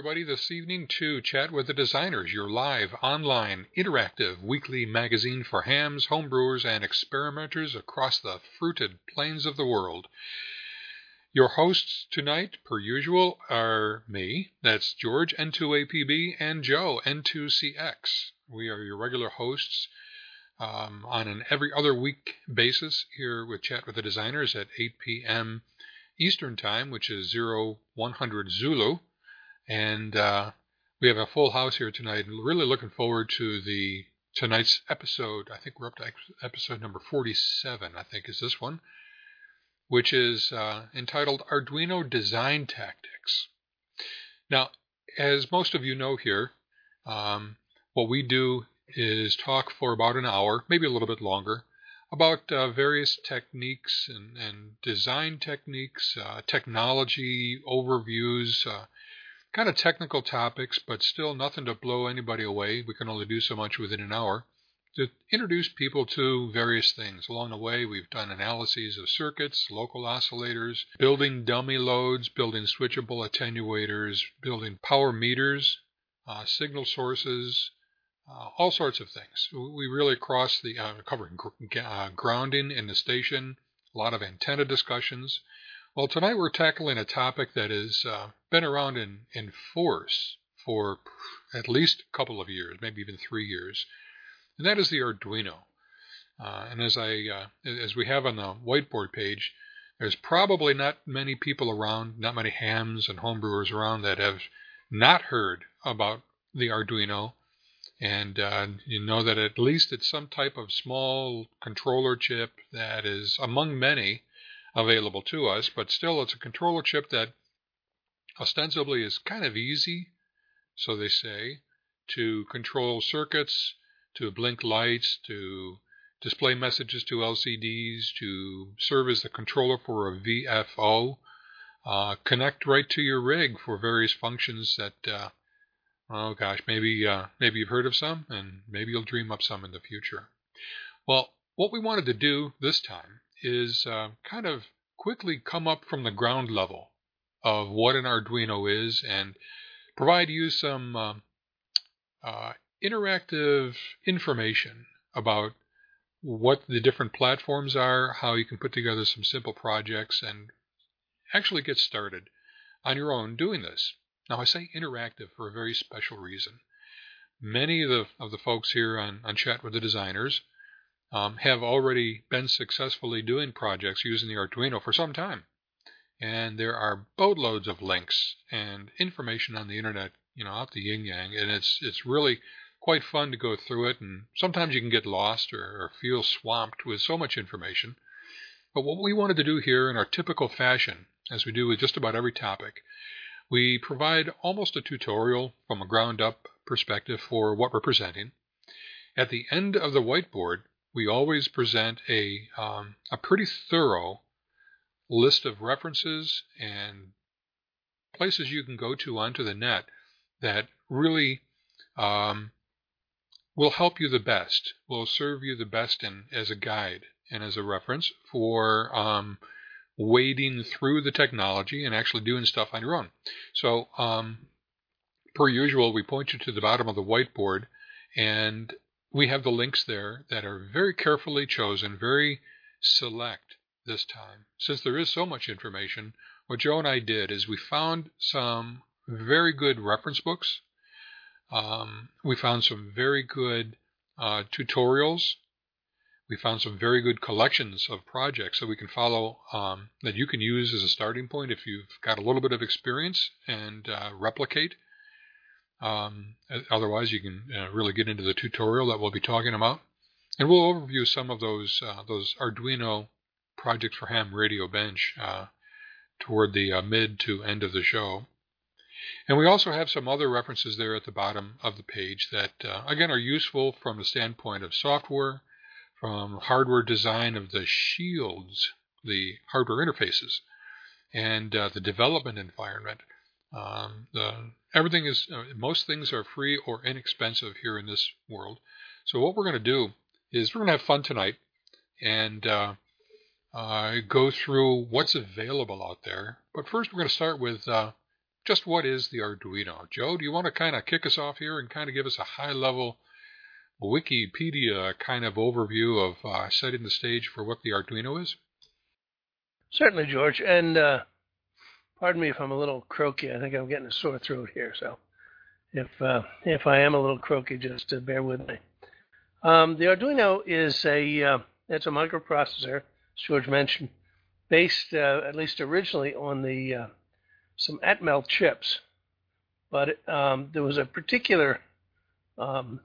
everybody, this evening to Chat with the Designers, your live, online, interactive weekly magazine for hams, homebrewers, and experimenters across the fruited plains of the world. Your hosts tonight, per usual, are me, that's George N2APB, and Joe N2CX. We are your regular hosts um, on an every other week basis here with Chat with the Designers at 8 p.m. Eastern Time, which is 0100 Zulu. And uh, we have a full house here tonight. And really looking forward to the tonight's episode. I think we're up to episode number 47, I think is this one, which is uh, entitled Arduino Design Tactics. Now, as most of you know here, um, what we do is talk for about an hour, maybe a little bit longer, about uh, various techniques and, and, design techniques, uh, technology overviews, uh, kind of technical topics, but still nothing to blow anybody away. We can only do so much within an hour. To introduce people to various things. Along the way, we've done analyses of circuits, local oscillators, building dummy loads, building switchable attenuators, building power meters, uh, signal sources, uh, all sorts of things. We really cross the uh, covering gr- uh, grounding in the station, a lot of antenna discussions. Well, tonight we're tackling a topic that is uh, been around in, in force for at least a couple of years, maybe even three years, and that is the Arduino. Uh, and as I uh, as we have on the whiteboard page, there's probably not many people around, not many hams and homebrewers around that have not heard about the Arduino, and uh, you know that at least it's some type of small controller chip that is among many available to us, but still it's a controller chip that ostensibly is kind of easy, so they say, to control circuits, to blink lights, to display messages to LCDs, to serve as the controller for a VFO, uh, connect right to your rig for various functions that, uh, oh gosh, maybe uh, maybe you've heard of some, and maybe you'll dream up some in the future. Well, what we wanted to do this time is uh, kind of quickly come up from the ground level of what an Arduino is and provide you some um, uh, interactive information about what the different platforms are, how you can put together some simple projects, and actually get started on your own doing this. Now, I say interactive for a very special reason. Many of the, of the folks here on, on Chat with the Designers um, have already been successfully doing projects using the Arduino for some time. And there are boatloads of links and information on the internet, you know, out the yin yang, and it's it's really quite fun to go through it. And sometimes you can get lost or, or feel swamped with so much information. But what we wanted to do here in our typical fashion, as we do with just about every topic, we provide almost a tutorial from a ground up perspective for what we're presenting. At the end of the whiteboard, we always present a, um, a pretty thorough list of references and places you can go to onto the net that really um, will help you the best, will serve you the best in, as a guide and as a reference for um, wading through the technology and actually doing stuff on your own. So, um, per usual, we point you to the bottom of the whiteboard, and we have the links there that are very carefully chosen, very select this time. Since there is so much information, what Joe and I did is we found some very good reference books. Um, we found some very good uh, tutorials. We found some very good collections of projects that we can follow um, that you can use as a starting point if you've got a little bit of experience and uh, replicate. Um, otherwise, you can uh, really get into the tutorial that we'll be talking about, and we'll overview some of those uh, those Arduino projects for Ham Radio Bench uh, toward the uh, mid to end of the show. And we also have some other references there at the bottom of the page that, uh, again, are useful from the standpoint of software, from hardware design of the shields, the hardware interfaces, and uh, the development environment. Um, the everything is uh, most things are free or inexpensive here in this world. So what we're going to do is we're going to have fun tonight and uh, go through what's available out there. But first, we're going to start with uh, just what is the Arduino? Joe, do you want to kind of kick us off here and kind of give us a high level Wikipedia kind of overview of uh, setting the stage for what the Arduino is? Certainly, George. And uh, pardon me if I'm a little croaky. I think I'm getting a sore throat here. So if uh, if I am a little croaky, just uh, bear with me. Um, the Arduino is a it's a microprocessor, George mentioned, based uh, at least originally on the uh, some Atmel chips, but um, there was a particular um,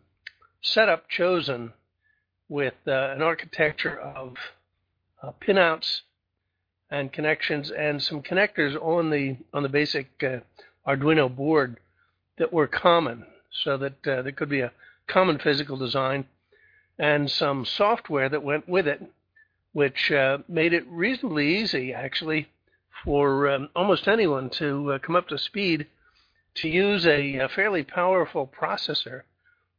setup chosen with uh, an architecture of uh, pinouts and connections and some connectors on the on the basic uh, Arduino board that were common, so that uh, there could be a common physical design and some software that went with it, which uh, made it reasonably easy, actually, for um, almost anyone to uh, come up to speed to use a, a fairly powerful processor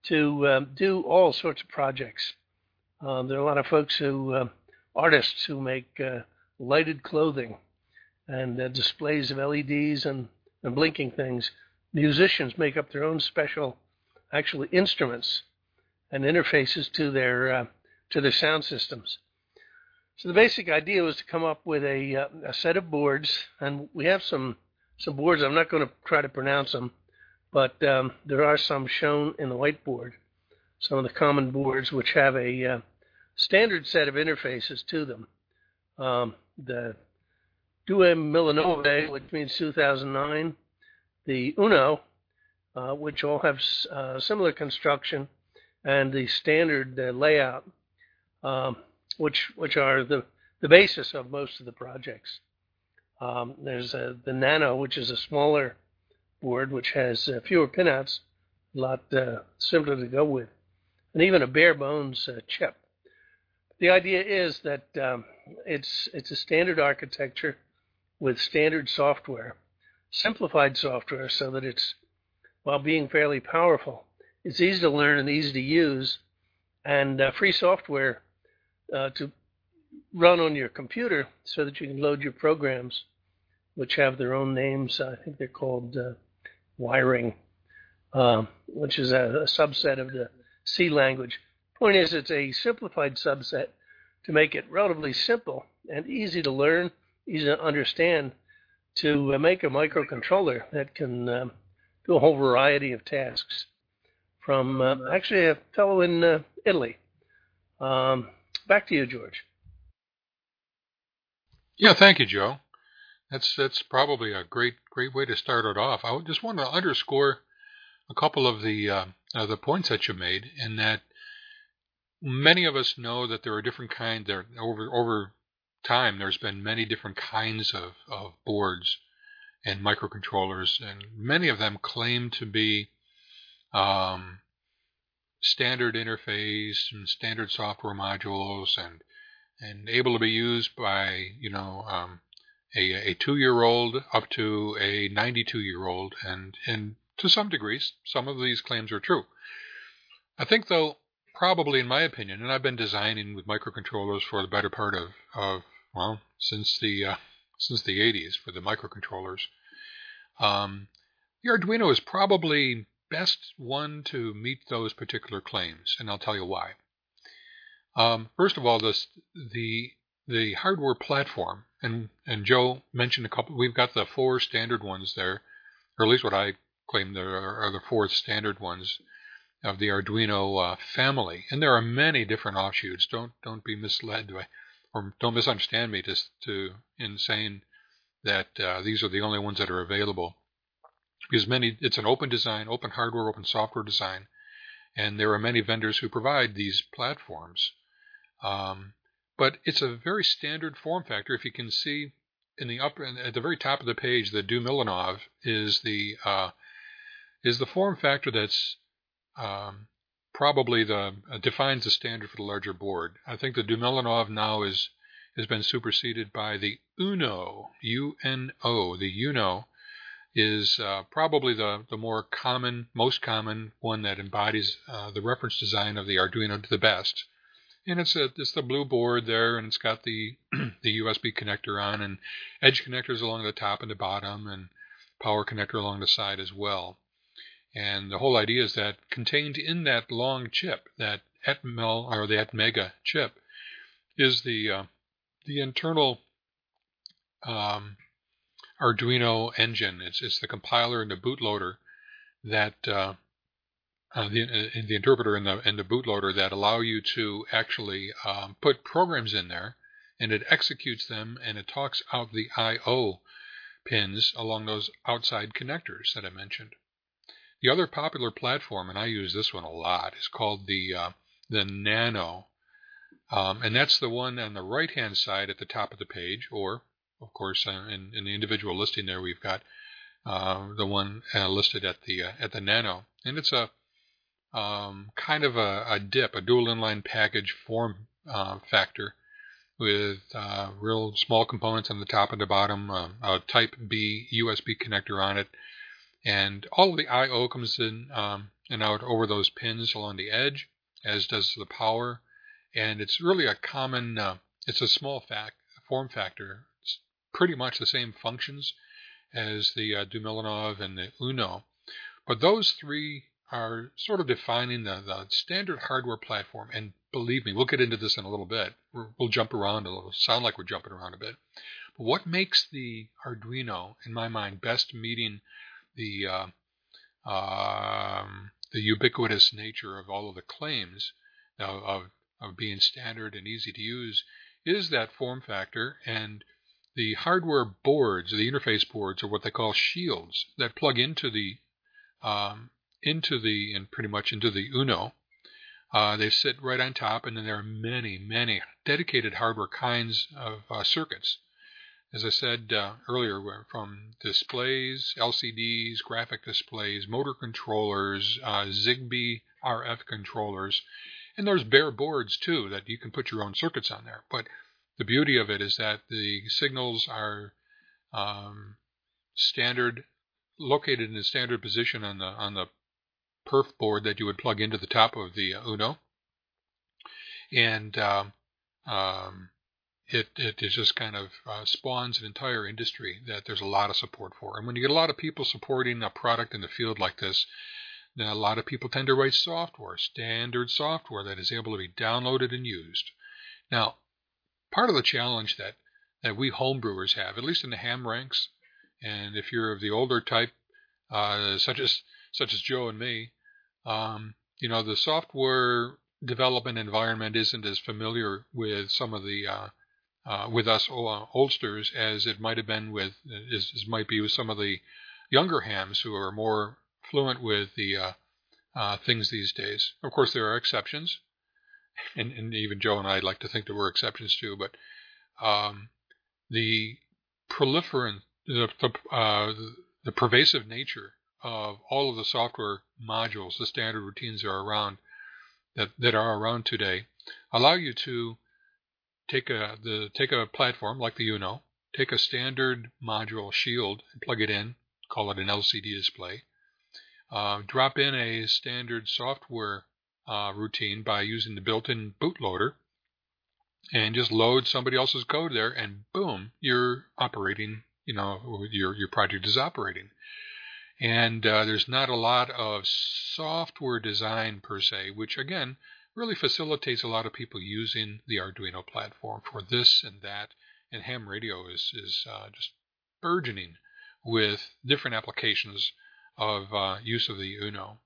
to um, do all sorts of projects. Um, there are a lot of folks who, uh, artists who make uh, lighted clothing and uh, displays of LEDs and, and blinking things. Musicians make up their own special, actually instruments and interfaces to their uh, to their sound systems. So the basic idea was to come up with a, uh, a set of boards, and we have some some boards. I'm not going to try to pronounce them, but um, there are some shown in the whiteboard. Some of the common boards which have a uh, standard set of interfaces to them. Um, the Duemilanove, which means 2009, the Uno, uh, which all have uh, similar construction, and the standard uh, layout. Um, which which are the the basis of most of the projects. Um, there's uh, the Nano, which is a smaller board, which has uh, fewer pinouts, a lot uh, simpler to go with, and even a bare bones uh, chip. The idea is that um, it's it's a standard architecture with standard software, simplified software, so that it's while being fairly powerful, it's easy to learn and easy to use, and uh, free software uh, to run on your computer so that you can load your programs, which have their own names. I think they're called uh, wiring, um, which is a, a, subset of the C language. Point is, it's a simplified subset to make it relatively simple and easy to learn, easy to understand, to uh, make a microcontroller that can um, do a whole variety of tasks. From uh, actually a fellow in uh, Italy. Um, Back to you, George. Yeah, thank you, Joe. That's that's probably a great great way to start it off. I just want to underscore a couple of the uh, uh, the points that you made, in that many of us know that there are different kinds. There over over time, there's been many different kinds of, of boards and microcontrollers, and many of them claim to be um, standard interface and standard software modules and and able to be used by you know um, a, a two year old up to a 92 year old and and to some degrees some of these claims are true. I think though probably in my opinion and I've been designing with microcontrollers for the better part of of well since the uh, since the 80s for the microcontrollers. Um, the Arduino is probably best one to meet those particular claims, and I'll tell you why. Um, first of all, this, the the hardware platform, and and Joe mentioned a couple. We've got the four standard ones there, or at least what I claim there are, the four standard ones of the Arduino uh, family, and there are many different offshoots. Don't don't be misled by, or don't misunderstand me to to in saying that uh, these are the only ones that are available because many it's an open design, open hardware, open software design, and there are many vendors who provide these platforms. Um, but it's a very standard form factor. If you can see in the upper at the very top of the page, the Duemilanove is the uh, is the form factor that's um, probably the uh, defines the standard for the larger board. I think the Duemilanove now is has been superseded by the Uno, U N O, the Uno, is uh, probably the, the more common, most common one that embodies uh, the reference design of the Arduino to the best. And it's a, it's the blue board there, and it's got the the USB connector on, and edge connectors along the top and the bottom, and power connector along the side as well. And the whole idea is that contained in that long chip, that Atmel or the ATmega chip, is the uh, the internal um, Arduino engine. It's it's the compiler and the bootloader that uh, uh, the uh, the interpreter and the and the bootloader that allow you to actually um, put programs in there, and it executes them and it talks out the I/O pins along those outside connectors that I mentioned. The other popular platform, and I use this one a lot, is called the uh, the Nano, um, and that's the one on the right hand side at the top of the page, or of course uh, in, in, the individual listing there we've got uh, the one uh, listed at the uh, at the Nano, and it's a um, kind of a, a, DIP, a dual inline package form uh, factor with real small components on the top and the bottom, a Type B USB connector on it, and all of the I/O comes in um, and out over those pins along the edge, as does the power. And it's really a common. It's a small fact form factor. Pretty much the same functions as the uh, Duemilanove and the Uno, but those three are sort of defining the, the standard hardware platform. And believe me, we'll get into this in a little bit. we will jump around a little, sound like we're jumping around a bit. But what makes the Arduino, in my mind, best meeting the uh, um, the ubiquitous nature of all of the claims of, of, of being standard and easy to use is that form factor and the hardware boards, the interface boards, are what they call shields that plug into the um, into the and pretty much into the Uno. Uh, they sit right on top, and then there are many, many dedicated hardware kinds of uh, circuits as I said uh, earlier, from displays, LCDs, graphic displays, motor controllers, uh, Zigbee RF controllers, and there's bare boards too that you can put your own circuits on there. But the beauty of it is that the signals are um, standard, located in a standard position on the on the perf board that you would plug into the top of the Uno, and um, um, it, it just kind of uh, spawns an entire industry that there's a lot of support for. And when you get a lot of people supporting a product in the field like this, a lot of people tend to write software, standard software that is able to be downloaded and used. Now, part of the challenge that, that we homebrewers have, at least in the ham ranks, and if you're of the older type, uh, such as such as Joe and me, um, you know, the software development environment isn't as familiar with some of the uh, uh, with us oldsters as it might have been with as, as, might be with some of the younger hams who are more fluent with the uh, uh, things these days. Of course, there are exceptions, and, and, even Joe and I like to think there were exceptions too. But um, the proliferant, the, the, uh, the pervasive nature of all of the software modules, the standard routines are around that, that are around today, allow you to take a the take a platform like the Uno, take a standard module shield and plug it in, call it an LCD display. Uh, drop in a standard software uh, routine by using the built-in bootloader, and just load somebody else's code there, and boom, you're operating. You know, your your project is operating. And uh, there's not a lot of software design per se, which again really facilitates a lot of people using the Arduino platform for this and that. And ham radio is, is uh, just burgeoning with different applications of uh, use of the Uno.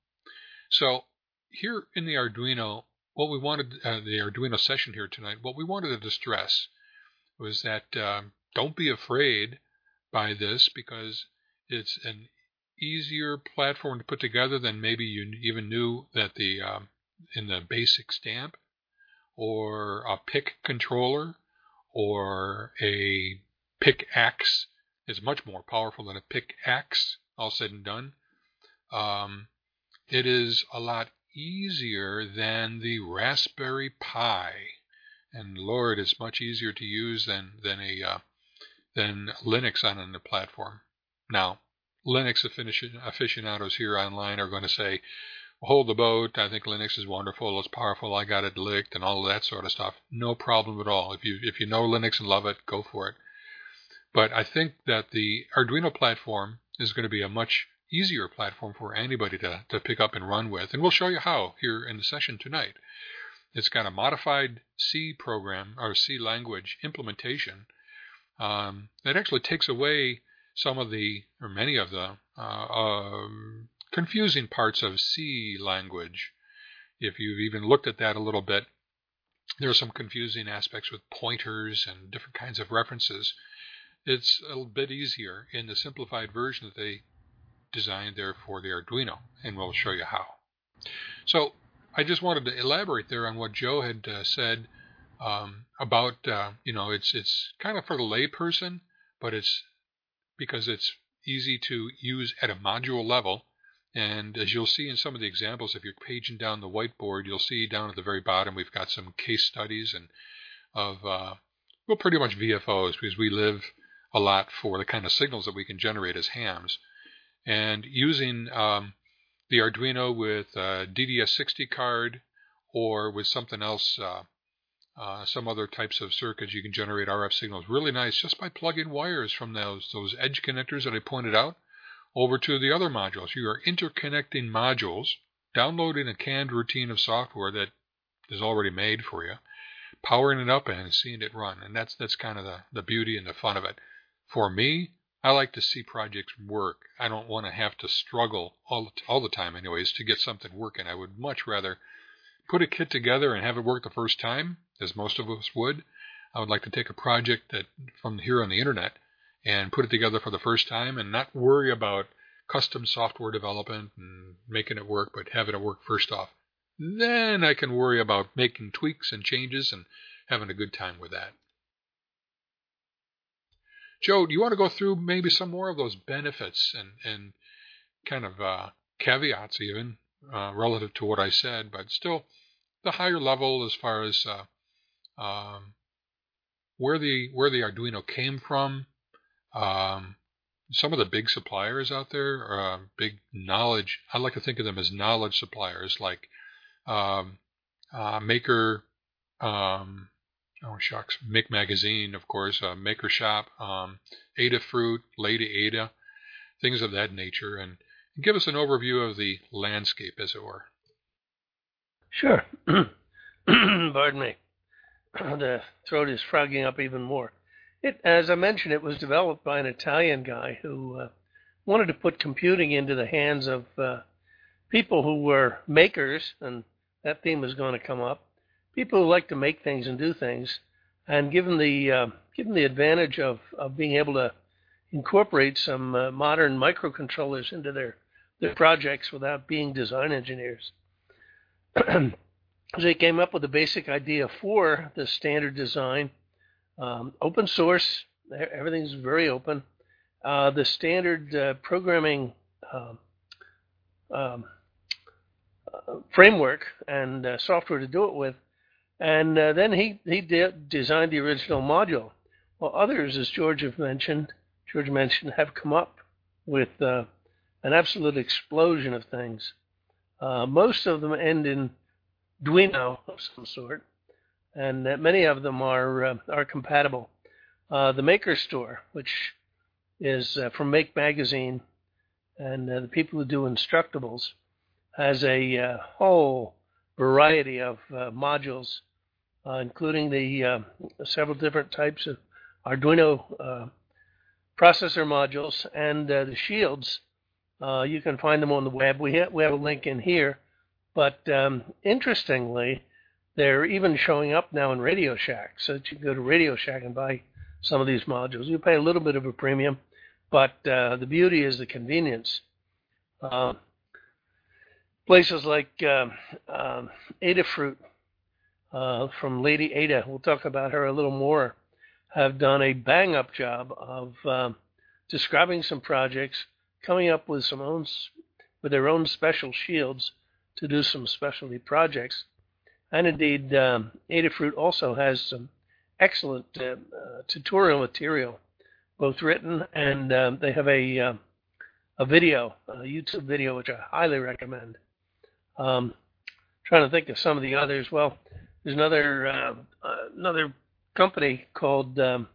So here in the Arduino, what we wanted, uh, the Arduino session here tonight, what we wanted to stress was that um, don't be afraid by this because it's an easier platform to put together than maybe you even knew that the um, in the basic stamp, or a PIC controller, or a PICAXE is much more powerful than a PICAXE, all said and done. Um, it is a lot easier than the Raspberry Pi. And Lord, it's much easier to use than than a uh, than Linux on the platform. Now, Linux aficionados here online are going to say, hold the boat. I think Linux is wonderful. It's powerful. I got it licked and all of that sort of stuff. No problem at all. If you if you know Linux and love it, go for it. But I think that the Arduino platform is going to be a much easier platform for anybody to, to pick up and run with. And we'll show you how here in the session tonight. It's got a modified C program or C language implementation um, that actually takes away some of the, or many of the, uh, um, confusing parts of C language. If you've even looked at that a little bit, there are some confusing aspects with pointers and different kinds of references. It's a bit easier in the simplified version that they designed there for the Arduino, and we'll show you how. So I just wanted to elaborate there on what Joe had uh, said um, about, uh, you know, it's it's kind of for the layperson, but it's because it's easy to use at a module level. And as you'll see in some of the examples, if you're paging down the whiteboard, you'll see down at the very bottom we've got some case studies and of uh, well, pretty much VFOs because we live a lot for the kind of signals that we can generate as hams. And using um, the Arduino with a DDS60 card or with something else, uh, uh, some other types of circuits, you can generate RF signals really nice just by plugging wires from those those edge connectors that I pointed out over to the other modules. You are interconnecting modules, downloading a canned routine of software that is already made for you, powering it up and seeing it run. And that's that's kind of the, the beauty and the fun of it. For me, I like to see projects work. I don't want to have to struggle all all the time, anyways, to get something working. I would much rather put a kit together and have it work the first time, as most of us would. I would like to take a project that from here on the internet and put it together for the first time and not worry about custom software development and making it work, but having it work first off. Then I can worry about making tweaks and changes and having a good time with that. Joe, do you want to go through maybe some more of those benefits and, and kind of uh, caveats even uh, relative to what I said, but still the higher level as far as uh, um, where the where the Arduino came from. Um, some of the big suppliers out there, uh, big knowledge. I like to think of them as knowledge suppliers, like um, uh, Maker, um, oh shucks, Make Magazine, of course, uh, Maker Shop, um, Adafruit, Lady Ada, things of that nature, and, and give us an overview of the landscape, as it were. Sure. Pardon me. the throat is frogging up even more. It, as I mentioned, it was developed by an Italian guy who uh, wanted to put computing into the hands of uh, people who were makers, and that theme is going to come up, people who like to make things and do things, and given the uh, given the advantage of, of being able to incorporate some uh, modern microcontrollers into their their projects without being design engineers. they came up with a basic idea for the standard design, um, open source. Everything's very open. Uh, the standard uh, programming um, um, uh, framework and uh, software to do it with and uh, then he, he designed the original module. Well, others, as George have mentioned, George mentioned, have come up with uh, an absolute explosion of things. Uh, most of them end in Duino of some sort, and many of them are uh, are compatible. Uh, the Maker Store, which is uh, from Make Magazine, and the people who do Instructables, has a whole variety of modules uh, including the uh, several different types of Arduino uh, processor modules and the shields. you can find them on the web. We, ha- we have a link in here. But um, interestingly, they're even showing up now in Radio Shack, so that you can go to Radio Shack and buy some of these modules. You pay a little bit of a premium, but uh, the beauty is the convenience. Uh, places like um, um, Adafruit uh, from Lady Ada, we'll talk about her a little more, have done a bang up job of um, describing some projects, coming up with some own with their own special shields to do some specialty projects. And indeed, um, Adafruit also has some excellent uh, uh, tutorial material, both written and um, they have a uh, a video, a YouTube video, which I highly recommend. Um, trying to think of some of the others. Well, there's another uh, uh, another company called um,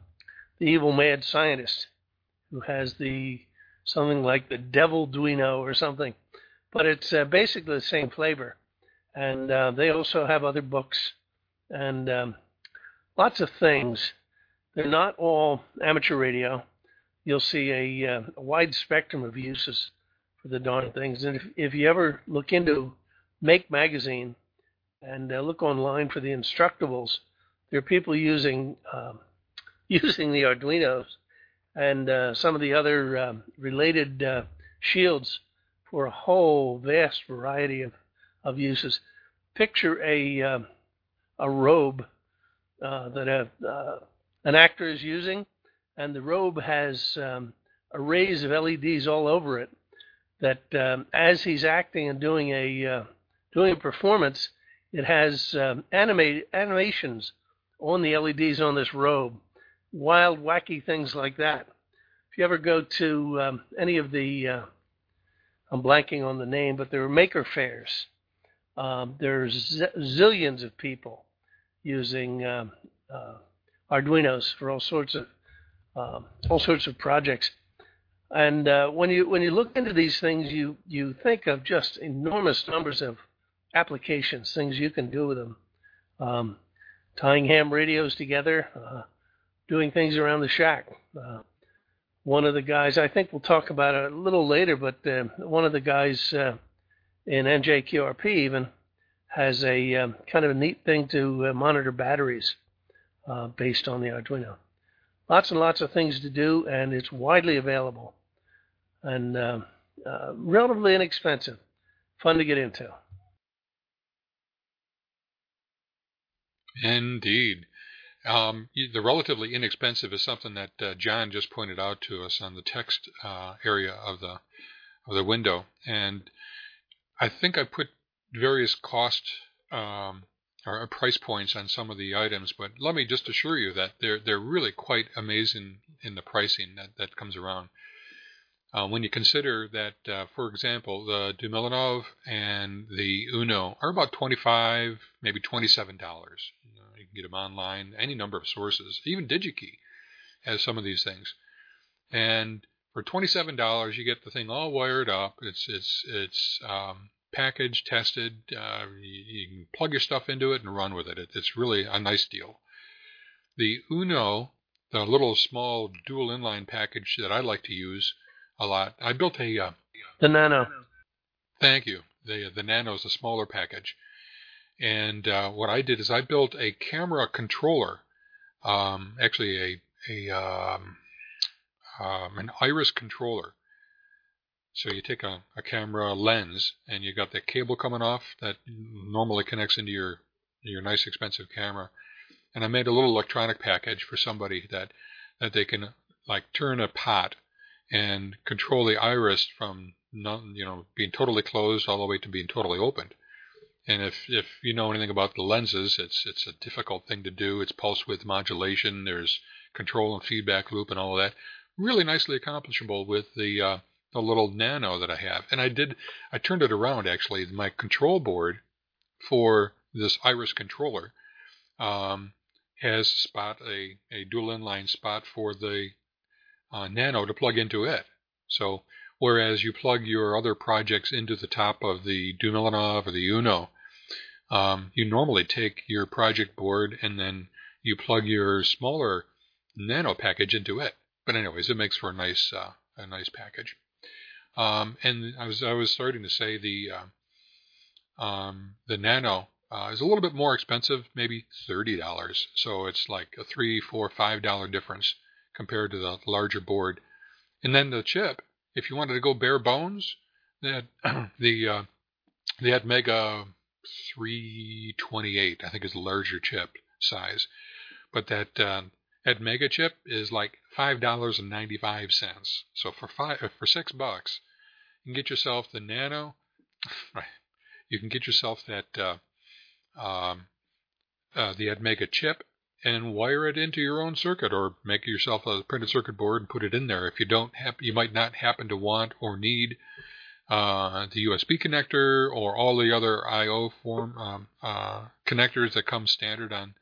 the Evil Mad Scientist, who has the something like the Devil Duino or something, but it's uh, basically the same flavor. And uh, they also have other books and um, lots of things. They're not all amateur radio. You'll see a, uh, a wide spectrum of uses for the darn things. And if, if you ever look into Make Magazine and uh, look online for the Instructables, there are people using um, using the Arduinos and uh, some of the other um, related uh, shields for a whole vast variety of, of uses. Picture a um, a robe uh, that a, uh, an actor is using, and the robe has um, arrays of LEDs all over it. That um, as he's acting and doing a uh, doing a performance, it has um, animate, animations on the LEDs on this robe, wild, wacky things like that. If you ever go to um, any of the, uh, I'm blanking on the name, but there are maker fairs. Um, there's zillions of people using um, uh, Arduinos for all sorts of um, all sorts of projects. And uh, when you when you look into these things, you you think of just enormous numbers of applications, things you can do with them. Um, tying ham radios together, uh, doing things around the shack. Uh, one of the guys, I think we'll talk about it a little later, but uh, one of the guys uh, in NJQRP even has a um, kind of a neat thing to uh, monitor batteries uh, based on the Arduino. Lots and lots of things to do, and it's widely available and um, relatively inexpensive. Fun to get into. Indeed. Um, the relatively inexpensive is something that uh, John just pointed out to us on the text uh, area of the of the window, and I think I put various cost um, or price points on some of the items, but let me just assure you that they're they're really quite amazing in the pricing that, that comes around. Uh, when you consider that, uh, for example, the Duemilanove and the Uno are about 25 maybe $27. You, know, you can get them online, any number of sources. Even DigiKey has some of these things. And for $27, you get the thing all wired up. It's, it's, it's um, packaged, tested. Uh, you, you, can plug your stuff into it and run with it. it. It's really a nice deal. The Uno, the little small dual inline package that I like to use, a lot. I built a uh, the Nano. Thank you. The the Nano is a smaller package, and uh, what I did is I built a camera controller. Um, actually, a a um, um, an iris controller. So you take a, a camera lens and you got the cable coming off that normally connects into your your nice expensive camera. And I made a little electronic package for somebody that that they can like turn a pot and control the iris from not, you know being totally closed all the way to being totally opened. And if if you know anything about the lenses, it's it's a difficult thing to do. It's pulse width modulation. There's control and feedback loop and all of that. Really nicely accomplishable with the uh, the little nano that I have. And I did I turned it around actually. My control board for this iris controller um, has spot a, a dual inline spot for the uh, Nano to plug into it. So whereas you plug your other projects into the top of the Duemilanove or the Uno, um, you normally take your project board and then you plug your smaller Nano package into it. But anyways, it makes for a nice uh, a nice package. Um, and I was I was starting to say the uh, um, the Nano uh, is a little bit more expensive, maybe thirty dollars. So it's like a three, four, five dollar difference compared to the larger board. And then the chip, if you wanted to go bare bones, they had the uh, they had Mega 328, I think is the larger chip size, but that uh, Mega chip is like five dollars and ninety five cents. So for five uh, for six bucks, you can get yourself the Nano. You can get yourself that uh, um, uh, the ATmega chip and wire it into your own circuit or make yourself a printed circuit board and put it in there. If you don't have, you might not happen to want or need uh, the USB connector or all the other I/O form um, uh, connectors that come standard on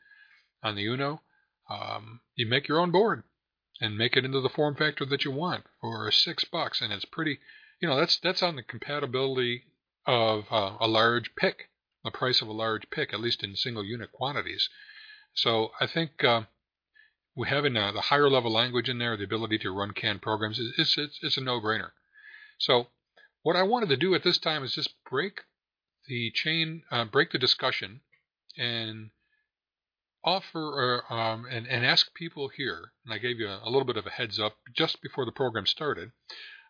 on the Uno. Um, you make your own board, and make it into the form factor that you want for six bucks, and it's pretty. You know, that's that's on the compatibility of uh, a large PIC, the price of a large PIC, at least in single unit quantities. So I think uh, we having uh, the higher level language in there, the ability to run canned programs, it's, it's, it's a no-brainer. So what I wanted to do at this time is just break the chain, uh, break the discussion, and offer uh, um, and, and ask people here, and I gave you a, a little bit of a heads up just before the program started.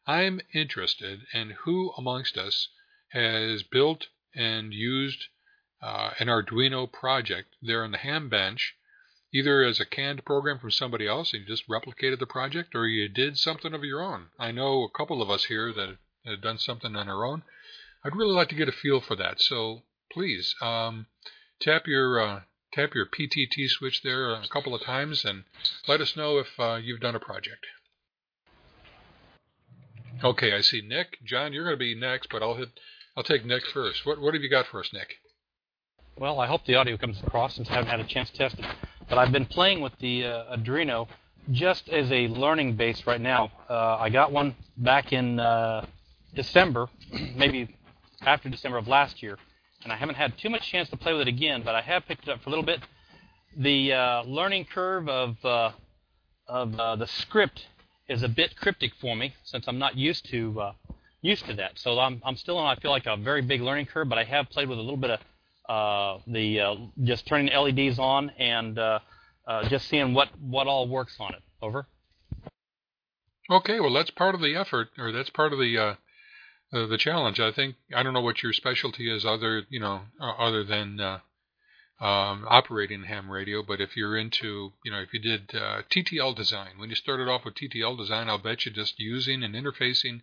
I'm interested in who amongst us has built and used uh, an Arduino project there on the ham bench, either as a canned program from somebody else and you just replicated the project, or you did something of your own. I know a couple of us here that have done something on our own. I'd really like to get a feel for that. So please um, tap your uh, tap your PTT switch there a couple of times and let us know if uh, you've done a project. Okay, I see Nick. John, you're going to be next, but I'll hit. I'll take Nick first. What what have you got for us, Nick? Well, I hope the audio comes across since I haven't had a chance to test it. But I've been playing with the uh, Arduino just as a learning base right now. Uh, I got one back in uh, December, maybe after December of last year, and I haven't had too much chance to play with it again, but I have picked it up for a little bit. The uh, learning curve of uh, of uh, the script is a bit cryptic for me since I'm not used to used to that. So I'm I'm still on I feel like a very big learning curve, but I have played with a little bit of uh, the uh, just turning the LEDs on and just seeing what what all works on it. Over. Okay, well that's part of the effort, or that's part of the uh, the challenge. I think I don't know what your specialty is, other you know, uh, other than uh, um, operating ham radio. But if you're into, you know, if you did uh, TTL design, when you started off with TTL design, I'll bet you just using and interfacing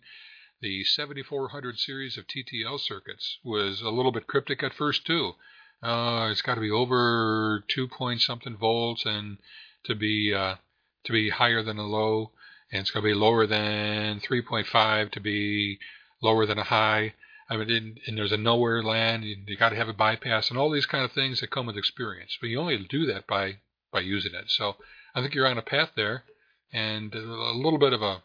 the 7400 series of TTL circuits was a little bit cryptic at first too. Uh, it's got to be over two point something volts and to be uh, to be higher than a low, and it's going to be lower than 3.5 to be lower than a high. I mean, and there's a nowhere land. You, you got to have a bypass and all these kind of things that come with experience. But you only do that by by using it. So I think you're on a path there, and a little bit of a.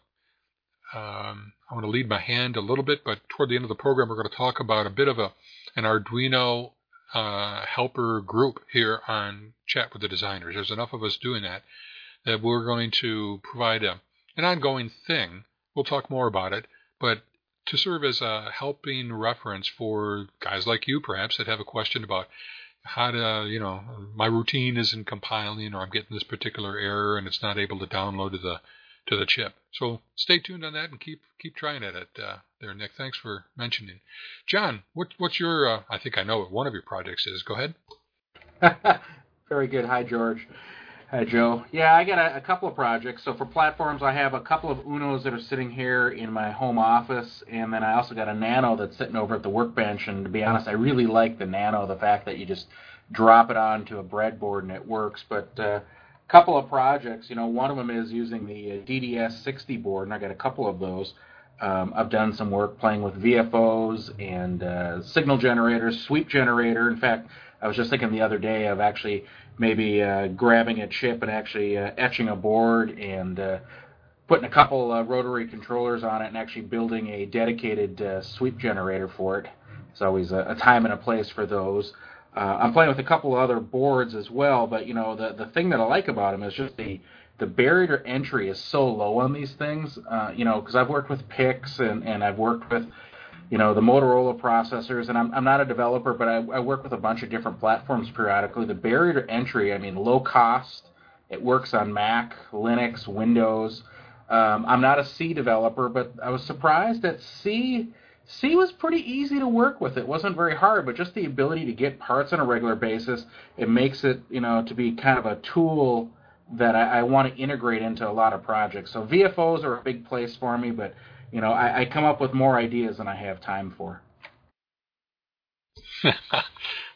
Um, I want to lead my hand a little bit, but toward the end of the program, we're going to talk about a bit of a an Arduino uh, helper group here on Chat with the Designers. There's enough of us doing that that we're going to provide a, an ongoing thing. We'll talk more about it, but to serve as a helping reference for guys like you, perhaps, that have a question about how to, you know, my routine isn't compiling or I'm getting this particular error and it's not able to download to the to the chip. So stay tuned on that and keep keep trying at it uh, there, Nick. Thanks for mentioning. John, what, what's your? Uh, I think I know what one of your projects is. Go ahead. Very good. Hi, George. Hi, Joe. Yeah, I got a, a, couple of projects. So for platforms, I have a couple of Unos that are sitting here in my home office, and then I also got a Nano that's sitting over at the workbench. And to be honest, I really like the Nano, the fact that you just drop it onto a breadboard and it works. But uh, couple of projects, you know, one of them is using the uh, DDS60 board, and I got a couple of those. Um, I've done some work playing with VFOs and uh, signal generators, sweep generator. In fact, I was just thinking the other day of actually maybe uh, grabbing a chip and actually uh, etching a board and uh, putting a couple uh, rotary controllers on it and actually building a dedicated sweep generator for it. It's always a, a time and a place for those. Uh, I'm playing with a couple other boards as well, but you know the the thing that I like about them is just the the barrier to entry is so low on these things. Uh, you know, because I've worked with PICs and and I've worked with you know the Motorola processors, and I'm I'm not a developer, but I, I work with a bunch of different platforms periodically. The barrier to entry, I mean, low cost. It works on Mac, Linux, Windows. Um, I'm not a C developer, but I was surprised that C C was pretty easy to work with. It wasn't very hard, but just the ability to get parts on a regular basis, it makes it you know to be kind of a tool that I, I want to integrate into a lot of projects. So VFOs are a big place for me, but you know, I, I come up with more ideas than I have time for.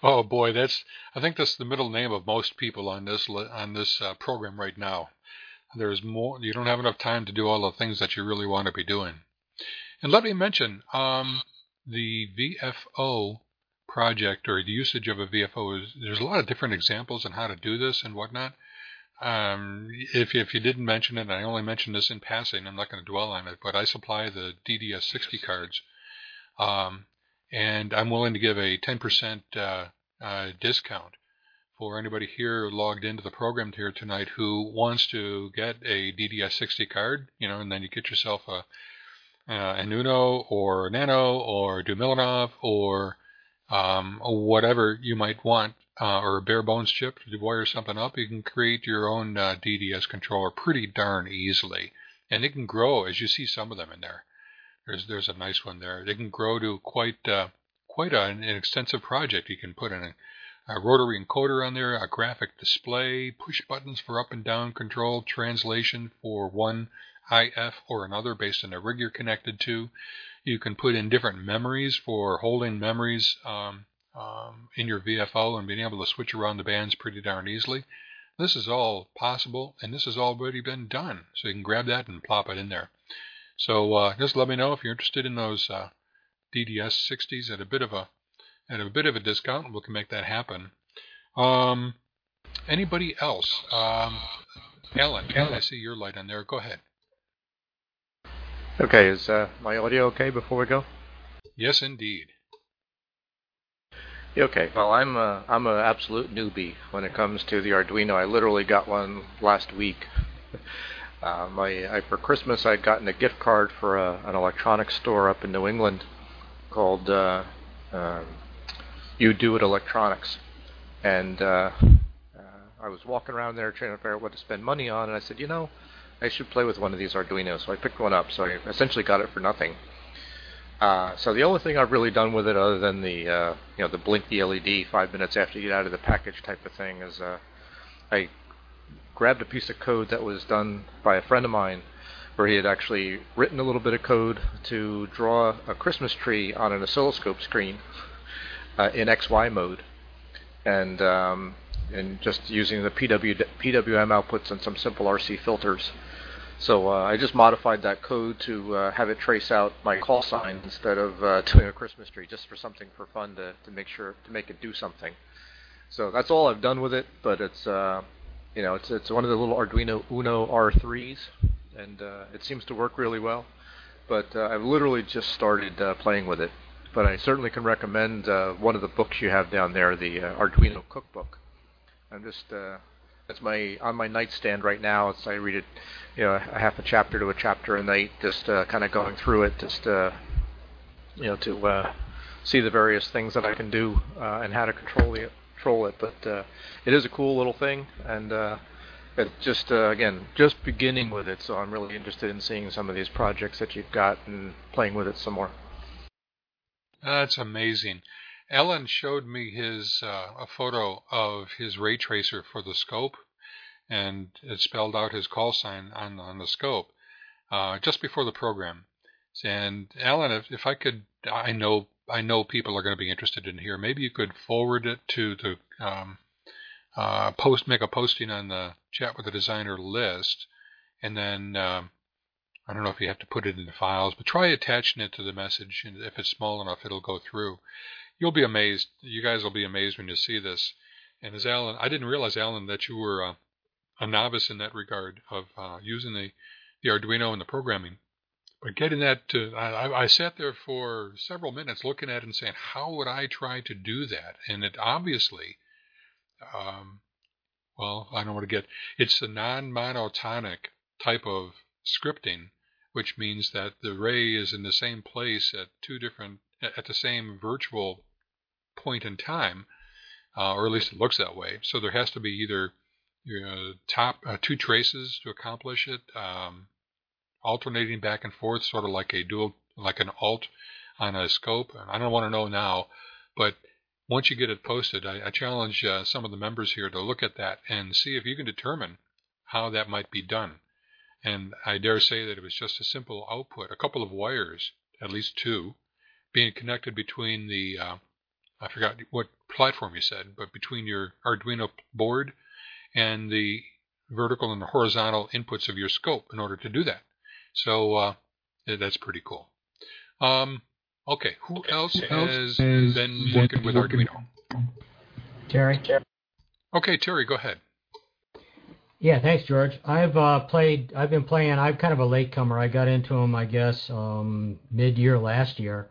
oh boy, that's I think that's the middle name of most people on this on this uh, program right now. There's more. You don't have enough time to do all the things that you really want to be doing. And let me mention um, the VFO project or the usage of a VFO. Is, there's a lot of different examples on how to do this and whatnot. um, if if you didn't mention it, I only mentioned this in passing. I'm not going to dwell on it, but I supply the DDS60 cards, um, and I'm willing to give a 10% uh, uh, discount for anybody here logged into the program here tonight who wants to get a DDS60 card. You know, and then you get yourself a uh, an Uno or Nano or Duemilanove or um, whatever you might want uh, or a bare bones chip to wire something up, you can create your own uh, DDS controller pretty darn easily, and it can grow as you see some of them in there. There's there's a nice one there. They can grow to quite uh, quite an extensive project. You can put in a, a rotary encoder on there, a graphic display, push buttons for up and down control, translation for one IF or another based on the rig you're connected to. You can put in different memories for holding memories um, um, in your VFO and being able to switch around the bands pretty darn easily. This is all possible, and this has already been done. So you can grab that and plop it in there. So uh, just let me know if you're interested in those uh, DDS 60s at a bit of a at a bit of a discount. We can make that happen. Um, anybody else? Um, Alan, Alan, I see your light on there. Go ahead. Okay, is uh, my audio okay before we go? Yes, indeed. Okay, well, I'm a, I'm an absolute newbie when it comes to the Arduino. I literally got one last week. Uh, my I, for Christmas, I'd gotten a gift card for a, an electronics store up in New England called uh, um, You Do It Electronics, and uh, uh, I was walking around there trying to figure out what to spend money on, and I said, you know, I should play with one of these Arduinos. So I picked one up. So I essentially got it for nothing. Uh, so the only thing I've really done with it, other than the uh, you know the blink the LED five minutes after you get out of the package type of thing, is uh, I grabbed a piece of code that was done by a friend of mine, where he had actually written a little bit of code to draw a Christmas tree on an oscilloscope screen uh, in XY mode, and um, and just using the PW, PWM outputs and some simple RC filters. So uh, I just modified that code to uh, have it trace out my call sign instead of uh, doing a Christmas tree, just for something for fun to, to make sure to make it do something. So that's all I've done with it, but it's uh, you know it's it's one of the little Arduino Uno R3s, and uh, it seems to work really well. But uh, I've literally just started uh, playing with it. But I certainly can recommend uh, one of the books you have down there, the uh, Arduino Cookbook. I'm just uh, that's my on my nightstand right now. It's I read it, you know, a half a chapter to a chapter a night, just uh, kind of going through it, just uh, you know, to uh, see the various things that I can do uh, and how to control it. Control it, but uh, it is a cool little thing, and uh, it just uh, again just beginning with it. So I'm really interested in seeing some of these projects that you've got and playing with it some more. That's amazing. Ellen showed me his uh, a photo of his ray tracer for the scope, and it spelled out his call sign on on the scope uh, just before the program. And Alan, if, if I could, I know I know people are going to be interested in here. Maybe you could forward it to the um, uh, post, make a posting on the chat with the designer list, and then um, I don't know if you have to put it in the files, but try attaching it to the message, and if it's small enough, it'll go through you'll be amazed. You guys will be amazed when you see this. And as Alan, I didn't realize, Alan, that you were uh, a novice in that regard of uh, using the, the Arduino and the programming. But getting that to, I, I sat there for several minutes looking at it and saying, how would I try to do that? And it obviously, um, well, I don't want to get, it's a non monotonic type of scripting, which means that the ray is in the same place at two different, at the same virtual point in time, uh, or at least it looks that way. So there has to be either you know, top uh, two traces to accomplish it, um, alternating back and forth, sort of like a dual, like an alt on a scope. I don't want to know now, but once you get it posted, I, I challenge uh, some of the members here to look at that and see if you can determine how that might be done. And I dare say that it was just a simple output, a couple of wires, at least two, being connected between the uh, I forgot what platform you said, but between your Arduino board and the vertical and the horizontal inputs of your scope in order to do that. So uh, that's pretty cool. Um, okay, who else has been working with Arduino? Terry. Okay, Terry, go ahead. Yeah, thanks, George. I've uh, played. I've been playing. I'm kind of a latecomer. I got into them, I guess, um, mid-year last year.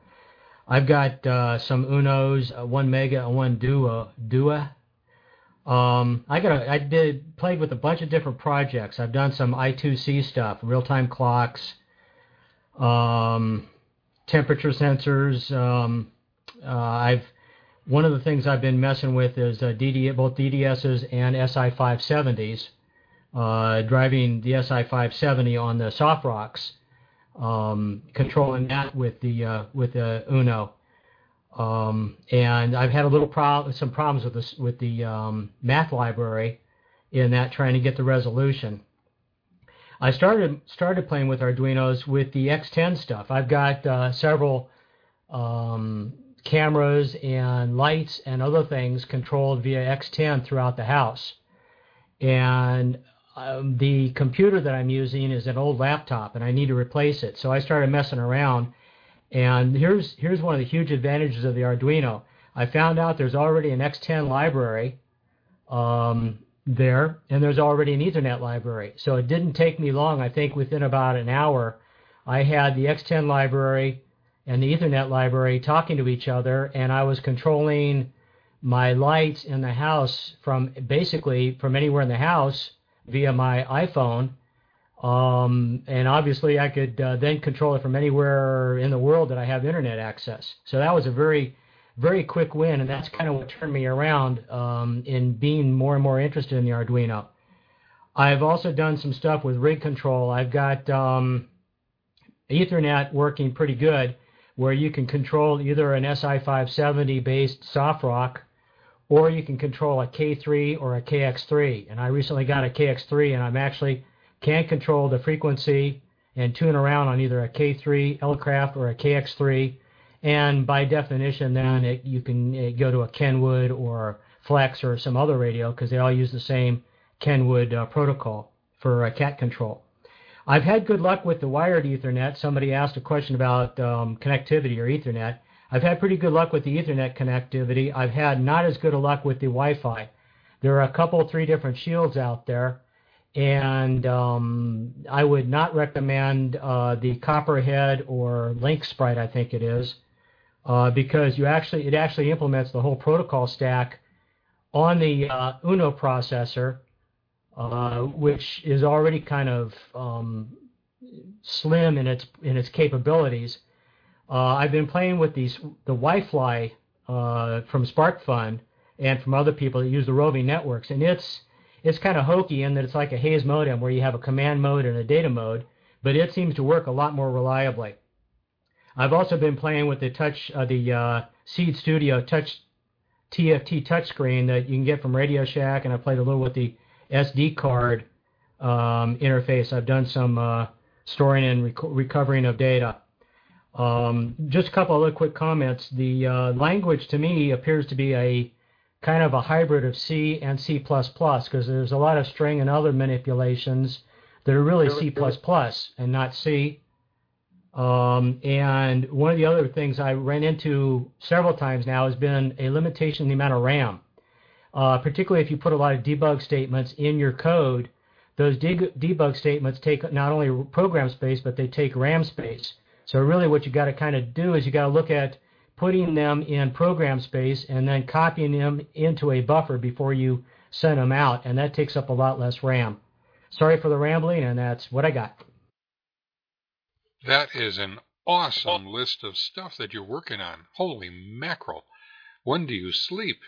I've got uh, some Unos, uh, one Mega, and one Due. Due. Um, I got. A, I did played with a bunch of different projects. I've done some I2C stuff, real-time clocks, um, temperature sensors. Um, uh, I've one of the things I've been messing with is uh, DD, both DDSs and SI570s uh, driving the SI570 on the Softrocks, um, controlling that with the uh, with the Uno. Um, and I've had a little problem, some problems with this with the um, math library in that trying to get the resolution. I started started playing with Arduinos with the X10 stuff. I've got uh, several um, cameras and lights and other things controlled via X10 throughout the house. And um, the computer that I'm using is an old laptop and I need to replace it. So I started messing around. And here's here's one of the huge advantages of the Arduino. I found out there's already an X10 library um, there, and there's already an Ethernet library. So it didn't take me long. I think within about an hour, I had the X10 library and the Ethernet library talking to each other, and I was controlling my lights in the house from basically from anywhere in the house via my iPhone. Um, and obviously, I could uh, then control it from anywhere in the world that I have internet access. So that was a very, very quick win, and that's kind of what turned me around um, in being more and more interested in the Arduino. I've also done some stuff with rig control. I've got um, Ethernet working pretty good, where you can control either an SI570 based Softrock or you can control a K3 or a KX3. And I recently got a KX3, and I'm actually can control the frequency and tune around on either a K3 Elecraft or a KX3. And by definition, then it, you can uh, go to a Kenwood or Flex or some other radio because they all use the same Kenwood uh, protocol for uh, cat control. I've had good luck with the wired Ethernet. Somebody asked a question about um, connectivity or Ethernet. I've had pretty good luck with the Ethernet connectivity. I've had not as good a luck with the Wi-Fi. There are a couple, three different shields out there, and um, I would not recommend uh, the Copperhead or Link Sprite, I think it is, uh, because you actually it actually implements the whole protocol stack on the uh, Uno processor, uh, which is already kind of um, slim in its in its capabilities. Uh, I've been playing with these the Wi-Fi uh, from SparkFun and from other people that use the roving networks, and it's it's kind of hokey in that it's like a Hayes modem where you have a command mode and a data mode, but it seems to work a lot more reliably. I've also been playing with the touch uh, the uh, Seeed Studio touch TFT touchscreen that you can get from Radio Shack, and I played a little with the SD card um, interface. I've done some uh, storing and rec- recovering of data. Um, just a couple other quick comments. The uh, language to me appears to be a kind of a hybrid of C and C++ because there's a lot of string and other manipulations that are really C++ and not C. Um, and one of the other things I ran into several times now has been a limitation in the amount of RAM. Uh, particularly if you put a lot of debug statements in your code, those de- debug statements take not only program space, but they take RAM space. So really what you got to kind of do is you got to look at putting them in program space and then copying them into a buffer before you send them out, and that takes up a lot less RAM. Sorry for the rambling, and that's what I got. That is an awesome list of stuff that you're working on. Holy mackerel! When do you sleep?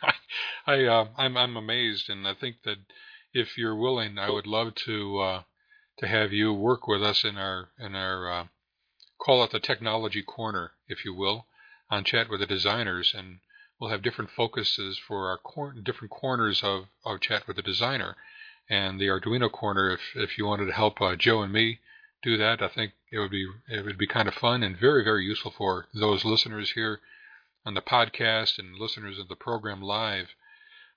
I uh, I'm I'm amazed, and I think that if you're willing, I would love to uh, to have you work with us in our in our uh, call it the technology corner, if you will, on Chat with the Designers, and we'll have different focuses for our cor- different corners of, of Chat with the Designer. And the Arduino corner, if if you wanted to help uh, Joe and me do that, I think it would be it would be kind of fun and very very useful for those listeners here on the podcast and listeners of the program live.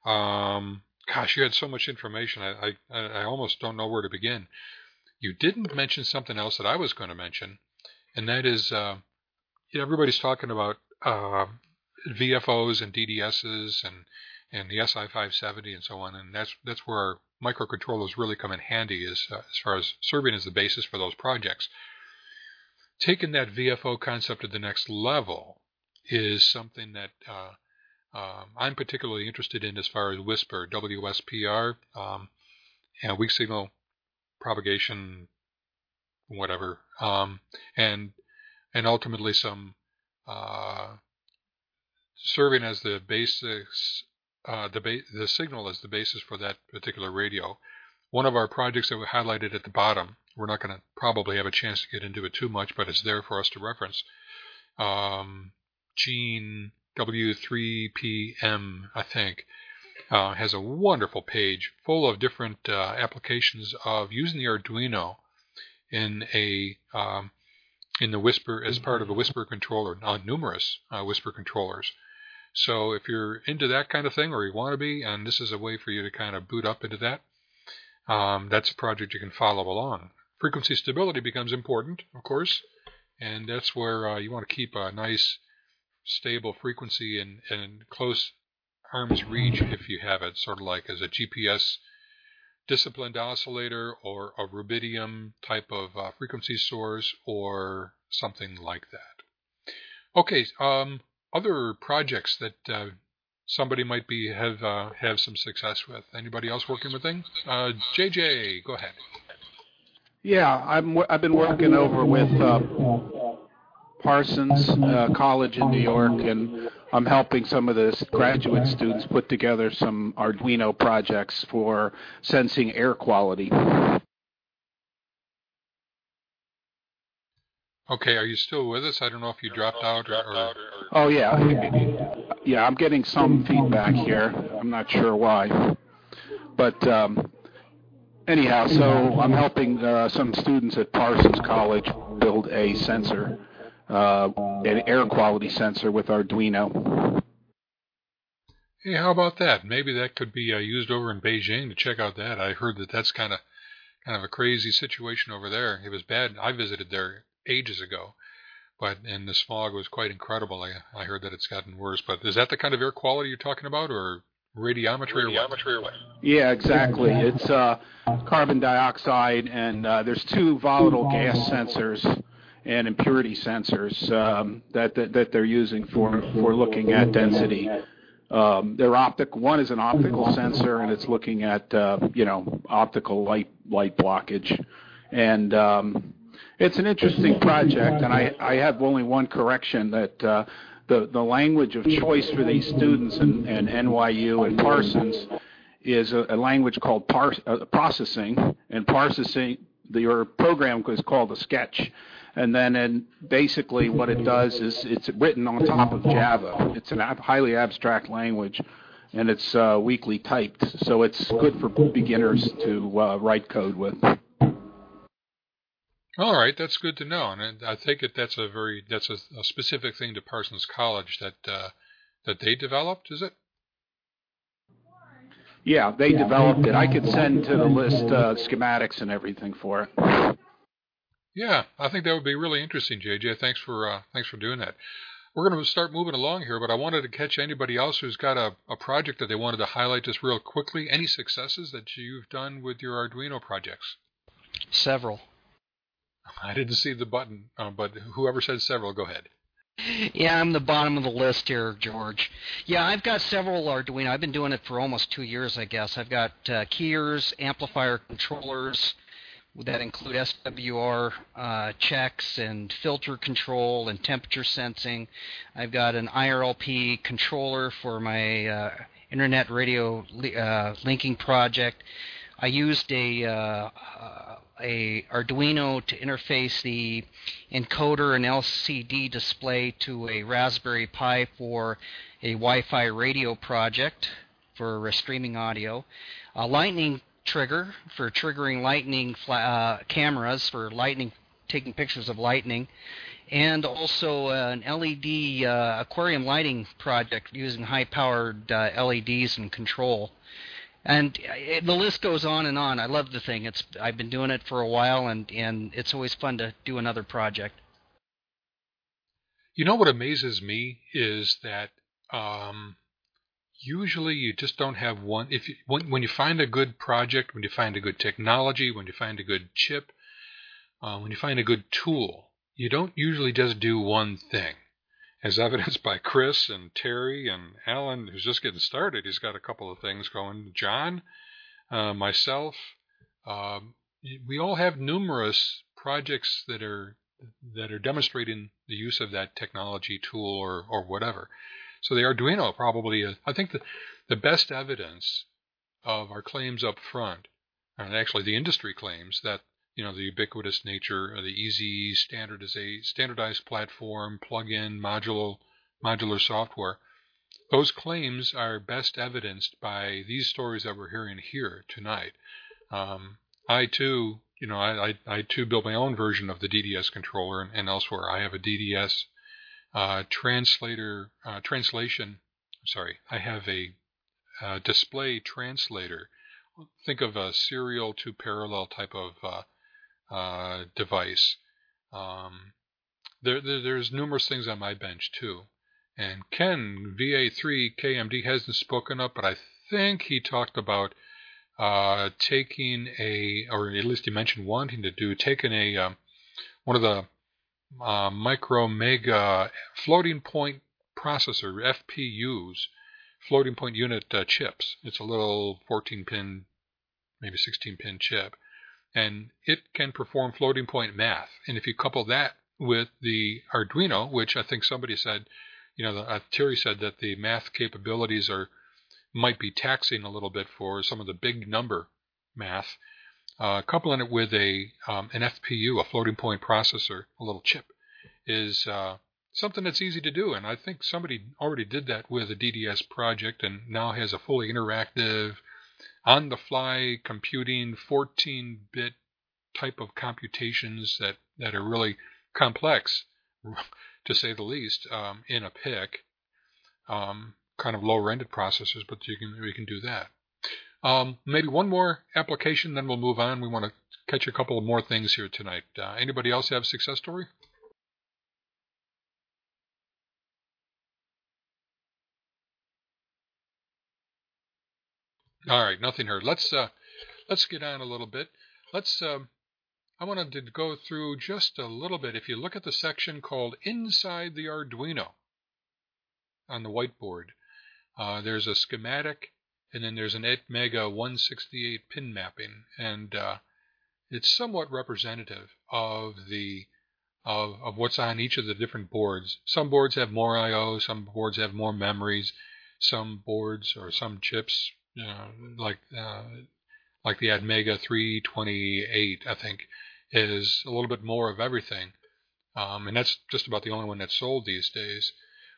Um, gosh, you had so much information. I, I I almost don't know where to begin. You didn't mention something else that I was going to mention, and that is uh, you know, everybody's talking about uh, VFOs and DDSs and and the SI570 and so on, and that's that's where microcontrollers really come in handy as, uh, as far as serving as the basis for those projects. Taking that VFO concept to the next level is something that uh, um, I'm particularly interested in as far as Whisper WSPR, um, and weak signal propagation, whatever, um, and and ultimately some uh, serving as the basis, uh, the ba- the signal as the basis for that particular radio. One of our projects that we highlighted at the bottom, we're not going to probably have a chance to get into it too much, but it's there for us to reference. Um, Gene W3PM, I think, uh, has a wonderful page full of different uh, applications of using the Arduino in a um, in the WSPR as part of a WSPR controller, uh, numerous uh, WSPR controllers. So if you're into that kind of thing, or you want to be, and this is a way for you to kind of boot up into that, um, that's a project you can follow along. Frequency stability becomes important, of course, and that's where uh, you want to keep a nice stable frequency and, and close arm's reach if you have it, sort of like as a GPS disciplined oscillator or a rubidium type of uh, frequency source or something like that. Okay, um, other projects that uh, somebody might be have uh, have some success with. Anybody else working with things? Uh, JJ, go ahead. Yeah, I'm. I've been working over with uh, Parsons uh, College in New York, and I'm helping some of the graduate students put together some Arduino projects for sensing air quality. Okay, are you still with us? I don't know if you dropped out or. or... Oh yeah, yeah. I'm getting some feedback here. I'm not sure why, but um, anyhow, so I'm helping uh, some students at Parsons College build a sensor uh, an air quality sensor with Arduino. Hey, how about that? Maybe that could be uh, used over in Beijing to check out that. I heard that that's kind of kind of a crazy situation over there. It was bad. I visited there ages ago, but and the smog was quite incredible. I I heard that it's gotten worse. But is that the kind of air quality you're talking about, or radiometry, radiometry or what? Yeah, exactly. It's uh, carbon dioxide, and uh, there's two volatile gas sensors and impurity sensors um, that, that, that they're using for for looking at density. Um, they're optic. One is an optical sensor, and it's looking at uh, you know optical light light blockage, and um, it's an interesting project. And I I have only one correction that. Uh, the, the language of choice for these students in, in NYU and Parsons is a, a language called pars, uh, processing, and processing, the, your program is called a sketch and then basically what it does is it's written on top of Java. It's a ab- highly abstract language, and it's uh, weakly typed, so it's good for beginners to uh, write code with. All right, that's good to know, and I think that that's a very that's a, a specific thing to Parsons College that uh, that they developed. Is it? Yeah, they developed it. I could send to the list schematics and everything for it. Yeah, I think that would be really interesting, JJ. Thanks for uh, thanks for doing that. We're going to start moving along here, but I wanted to catch anybody else who's got a, a project that they wanted to highlight just real quickly. Any successes that you've done with your Arduino projects? Several. I didn't see the button, uh, but whoever said several, go ahead. Yeah, I'm the bottom of the list here, George. Yeah, I've got several Arduino. I've been doing it for almost two years, I guess. I've got uh, keyers, amplifier controllers, that include SWR uh, checks and filter control and temperature sensing. I've got an IRLP controller for my uh, internet radio uh, linking project. I used a uh, a Arduino to interface the encoder and LCD display to a Raspberry Pi for a Wi-Fi radio project for streaming audio. A Lightning trigger for triggering lightning uh, cameras for lightning taking pictures of lightning, and also uh, an LED uh, aquarium lighting project using high-powered uh, LEDs and control. And it, the list goes on and on. I love the thing. It's I've been doing it for a while, and and it's always fun to do another project. You know what amazes me is that um, usually you just don't have one. If you, when, when you find a good project, when you find a good technology, when you find a good chip, uh, when you find a good tool, you don't usually just do one thing. As evidenced by Chris and Terry and Alan, who's just getting started, he's got a couple of things going. John, uh, myself, um, we all have numerous projects that are that are demonstrating the use of that technology tool or, or whatever. So the Arduino probably is, I think the, the best evidence of our claims up front, and actually the industry claims that you know the ubiquitous nature, of the easy standardized standardized platform, plug-in modular modular software. Those claims are best evidenced by these stories that we're hearing here tonight. Um, I too, you know, I, I, I, too built my own version of the DDS controller and, and elsewhere. I have a DDS uh, translator uh, translation. Sorry, I have a uh, display translator. Think of a serial to parallel type of uh, device. Um, there, there, there's numerous things on my bench too. And Ken VA3 KMD hasn't spoken up, but I think he talked about taking a, or at least he mentioned wanting to do, taking a um, one of the uh, Micromega floating point processor FPUs, floating point unit uh, chips. It's a little 14 pin, maybe 16 pin chip, and it can perform floating point math. And if you couple that with the Arduino, which I think somebody said, you know, uh, Terry said that the math capabilities are might be taxing a little bit for some of the big number math uh, coupling it with a um, an FPU, a floating point processor, a little chip, is uh, something that's easy to do. And I think somebody already did that with a DDS project and now has a fully interactive, on the fly computing 14 bit type of computations that, that are really complex, to say the least, um, in a PIC. Um, kind of low rendered processors, but you can we can do that. Um, maybe one more application, then we'll move on. We want to catch a couple of more things here tonight. Uh, anybody else have a success story? All right, nothing heard. Let's uh, let's get on a little bit. Let's. Um, I wanted to go through just a little bit. If you look at the section called "Inside the Arduino" on the whiteboard, uh, there's a schematic and then there's an ATmega 168 pin mapping, and uh, it's somewhat representative of the of, of what's on each of the different boards. Some boards have more I/O, some boards have more memories, some boards or some chips, you know, like uh, like the ATmega 328, I think, is a little bit more of everything, um, and that's just about the only one that's sold these days.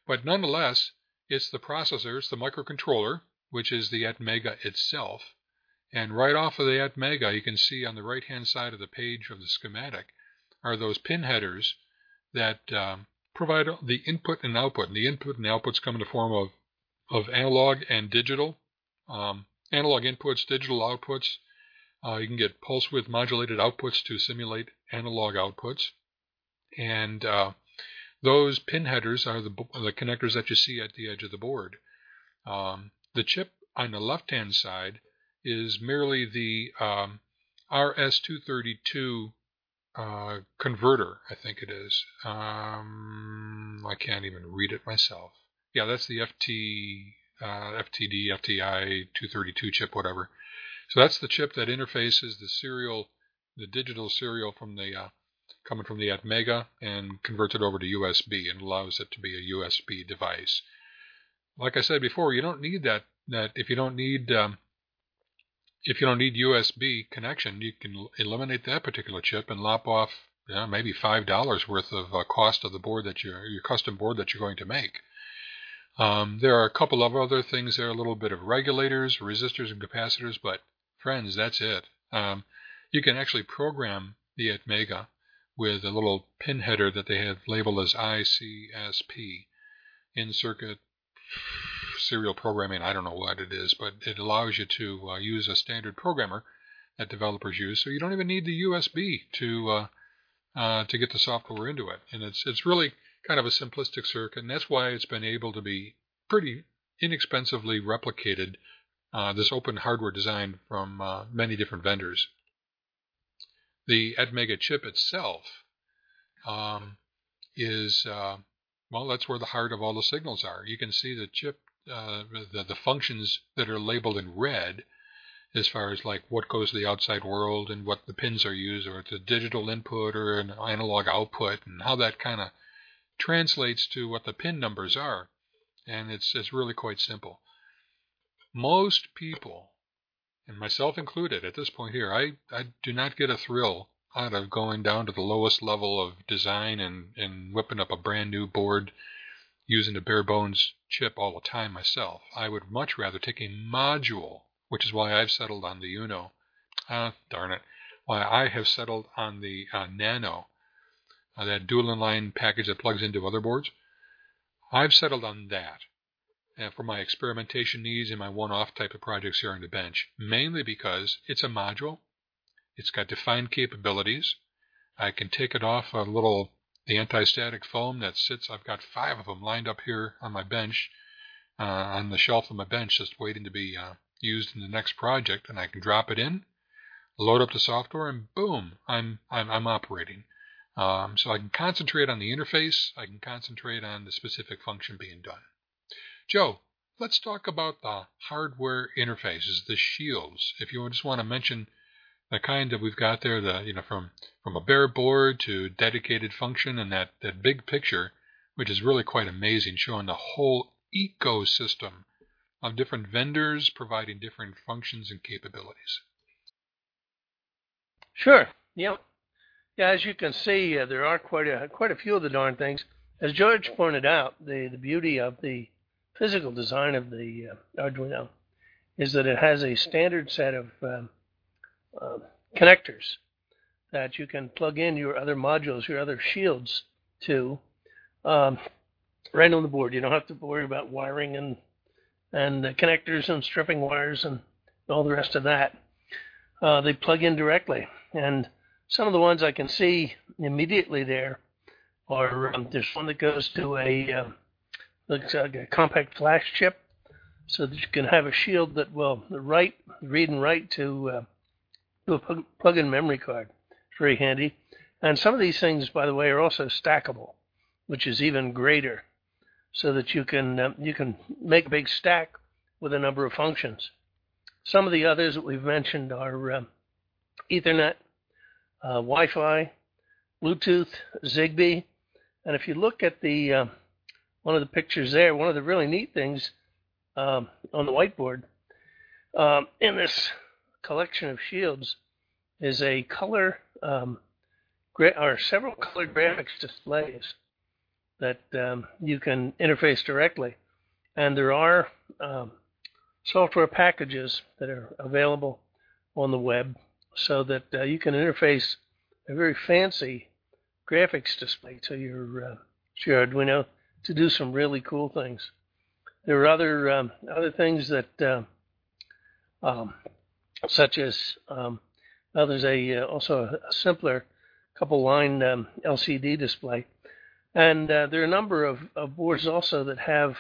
But nonetheless, it's the processor, it's the microcontroller, which is the ATmega itself. And right off of the ATmega, you can see on the right hand side of the page of the schematic are those pin headers that um, provide the input and output. And the input and outputs come in the form of, of analog and digital. Um, analog inputs, digital outputs. Uh, you can get pulse width modulated outputs to simulate analog outputs. And uh, those pin headers are the, the connectors that you see at the edge of the board. Um, the chip on the left-hand side is merely the um, RS-232 uh, converter, I think it is. Um, I can't even read it myself. Yeah, that's the FT, uh, FTD, FTI 232 chip, whatever. So that's the chip that interfaces the serial, the digital serial from the uh, coming from the ATmega and converts it over to USB and allows it to be a USB device like I said before, you don't need that. That if you don't need um, if you don't need USB connection, you can eliminate that particular chip and lop off you know, maybe five dollars worth of uh, cost of the board that you your custom board that you're going to make. Um, there are a couple of other things there, a little bit of regulators, resistors, and capacitors, but friends, that's it. Um, you can actually program the ATmega with a little pin header that they have labeled as ICSP in circuit serial programming, I don't know what it is, but it allows you to uh, use a standard programmer that developers use. So you don't even need the USB to uh, uh, to get the software into it, and it's it's really kind of a simplistic circuit, and that's why it's been able to be pretty inexpensively replicated uh, this open hardware design from uh, many different vendors. The ATmega chip itself um, is, well, that's where the heart of all the signals are. You can see the chip, uh, the, the functions that are labeled in red as far as like what goes to the outside world and what the pins are used, or it's a digital input or an analog output, and how that kind of translates to what the pin numbers are. And it's it's really quite simple. Most people, and myself included at this point here, I, I do not get a thrill out of going down to the lowest level of design and, and whipping up a brand new board using a bare bones chip all the time myself. I would much rather take a module which is why I've settled on the Uno. Ah, darn it. Why I have settled on the uh, Nano, uh, that dual inline package that plugs into other boards. I've settled on that uh, for my experimentation needs and my one-off type of projects here on the bench, mainly because it's a module. It's got defined capabilities. I can take it off a little the anti-static foam that sits. I've got five of them lined up here on my bench, uh, on the shelf of my bench, just waiting to be uh, used in the next project, and I can drop it in, load up the software, and boom, I'm I'm, I'm operating. Um, so I can concentrate on the interface. I can concentrate on the specific function being done. Joe, let's talk about the hardware interfaces, the shields. If you just want to mention the kind that we've got there, the you know from from a bare board to dedicated function, and that that big picture, which is really quite amazing, showing the whole ecosystem of different vendors providing different functions and capabilities. Sure. Yeah. Yeah. As you can see, uh, there are quite a quite a few of the darn things. As George pointed out, the the beauty of the physical design of the uh, Arduino is that it has a standard set of um, uh, connectors that you can plug in your other modules, your other shields to, um, right on the board. You don't have to worry about wiring and and connectors and stripping wires and all the rest of that. Uh, they plug in directly. And some of the ones I can see immediately there are um, there's one that goes to a um, looks like a compact flash chip, so that you can have a shield that will write, read and write to uh, to a plug-in memory card. It's very handy. And some of these things, by the way, are also stackable, which is even greater so that you can um, you can make a big stack with a number of functions. Some of the others that we've mentioned are um, Ethernet, uh, Wi-Fi, Bluetooth, Zigbee, and if you look at the uh, one of the pictures there, one of the really neat things um, on the whiteboard um, in this collection of shields is a color um, gra- or several color graphics displays that um, you can interface directly. And there are um, software packages that are available on the web so that uh, you can interface a very fancy graphics display to your, uh, to your Arduino to do some really cool things. There are other um, other things that, uh, um, such as um, well, there's a uh, also a simpler couple line um, LCD display and uh, there are a number of, of, boards also that have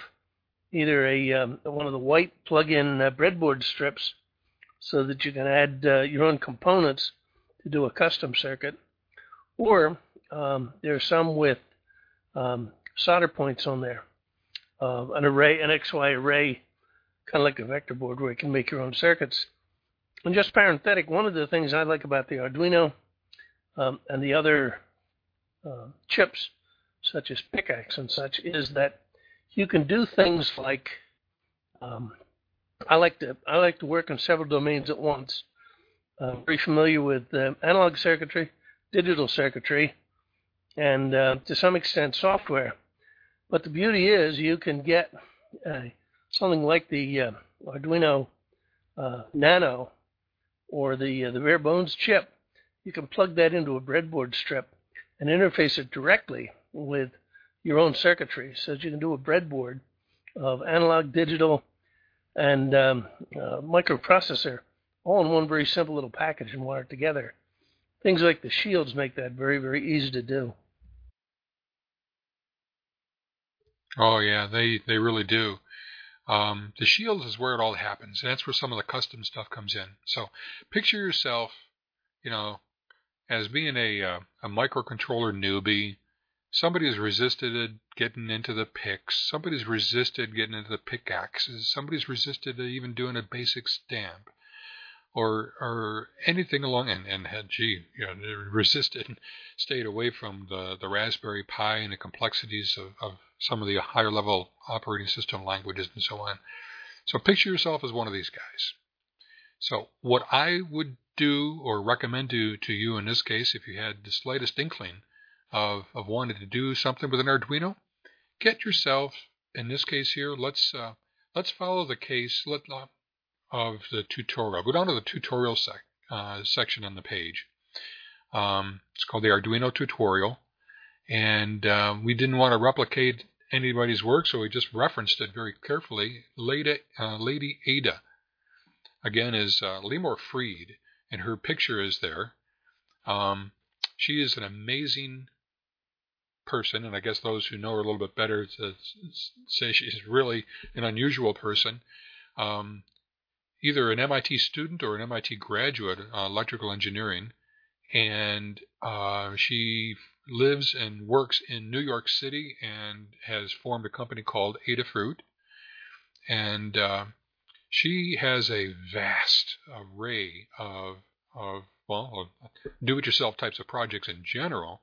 either a um, one of the white plug-in uh, breadboard strips, so that you can add uh, your own components to do a custom circuit, or um, there are some with um, solder points on there, uh, an array, an XY array, kind of like a vector board where you can make your own circuits. And just parenthetic, one of the things I like about the Arduino um, and the other uh, chips such as PICAXE and such, is that you can do things like um, I like to I like to work in several domains at once. Uh, very familiar with uh, analog circuitry, digital circuitry, and uh, to some extent software. But the beauty is you can get uh, something like the uh, Arduino uh, Nano or the the bare bones chip. You can plug that into a breadboard strip and interface it directly with your own circuitry so that you can do a breadboard of analog, digital, and um, uh, microprocessor all in one very simple little package and wire it together. Things like the shields make that very, very easy to do. Oh yeah, they they really do. Um, the shield is where it all happens, and that's where some of the custom stuff comes in. So picture yourself, you know, as being a uh, a microcontroller newbie. Somebody's resisted getting into the PICs. Somebody's resisted getting into the PICAXEs. Somebody's resisted even doing a basic stamp or or anything along and, and had gee you know resisted stayed away from the, the Raspberry Pi and the complexities of, of some of the higher level operating system languages and so on. So picture yourself as one of these guys. So what I would do or recommend to, to you in this case, if you had the slightest inkling of, of wanting to do something with an Arduino, get yourself, in this case here, let's uh, let's follow the case. Let, uh, of the tutorial. Go down to the tutorial sec, uh, section on the page. Um, it's called the Arduino tutorial. And um, we didn't want to replicate anybody's work, so we just referenced it very carefully. Lady, uh, Lady Ada, again, is uh, Limor Fried, and her picture is there. Um, she is an amazing person, and I guess those who know her a little bit better say she's really an unusual person. Um, either an MIT student or an MIT graduate, uh, electrical engineering, and uh, she lives and works in New York City and has formed a company called Adafruit. And uh, she has a vast array of, of well, do-it-yourself types of projects in general,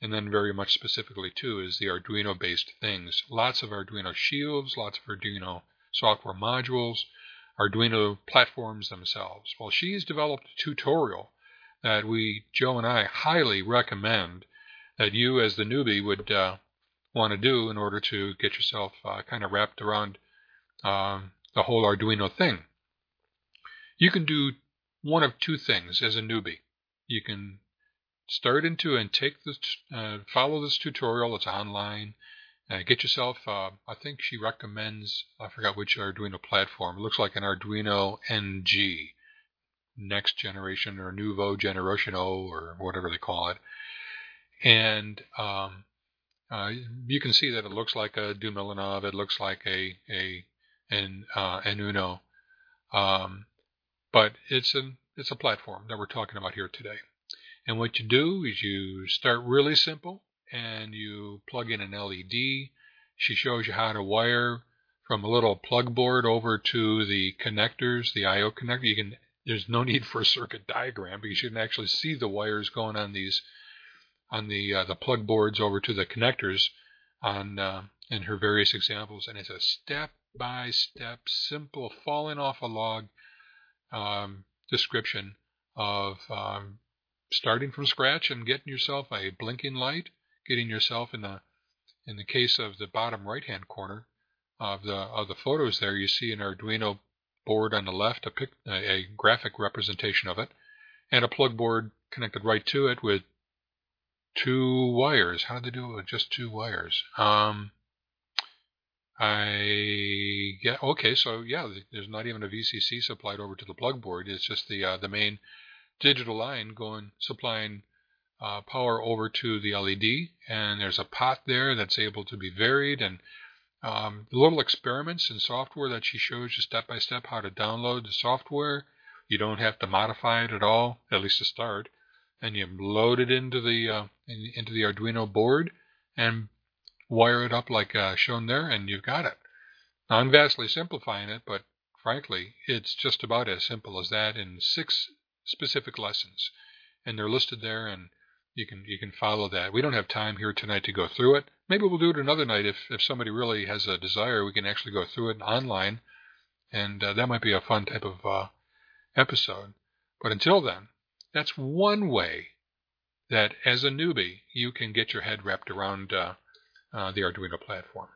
and then very much specifically too is the Arduino-based things. Lots of Arduino shields, lots of Arduino software modules, Arduino platforms themselves. Well, she's developed a tutorial that we, Joe and I, highly recommend that you, as the newbie, would uh, want to do in order to get yourself uh, kind of wrapped around um, the whole Arduino thing. You can do one of two things as a newbie. You can start into and take this, uh, follow this tutorial. It's online. Uh, get yourself, uh, I think she recommends, I forgot which Arduino platform. It looks like an Arduino NG, next generation or Nouveau Generation O or whatever they call it. And um, uh, you can see that it looks like a Duemilanove. It looks like a a an uh, an Uno, um, but it's an it's a platform that we're talking about here today. And what you do is you start really simple and you plug in an LED. She shows you how to wire from a little plug board over to the connectors, the I/O connector. You can. There's no need for a circuit diagram because you can actually see the wires going on these on the uh, the plug boards over to the connectors on uh, in her various examples, and it's a step by step, simple, falling off a log um, description of um, starting from scratch and getting yourself a blinking light, getting yourself in the in the case of the bottom right hand corner of the of the photos there you see an Arduino board on the left a, pic, a graphic representation of it and a plug board connected right to it with two wires. How did they do it with just two wires? Um I yeah okay so yeah there's not even a VCC supplied over to the plug board. It's just the uh, the main digital line going supplying uh, power over to the LED, and there's a pot there that's able to be varied, and um, little experiments in software that she shows you step by step how to download the software. You don't have to modify it at all, at least to start, and you load it into the uh, in, into the Arduino board and wire it up like uh, shown there, and you've got it. Now, I'm vastly simplifying it, but frankly, it's just about as simple as that in six specific lessons, and they're listed there, and you can you can follow that. We don't have time here tonight to go through it. Maybe we'll do it another night if if somebody really has a desire. We can actually go through it online, and uh, that might be a fun type of uh, episode. But until then, that's one way that as a newbie you can get your head wrapped around uh, uh the Arduino platform.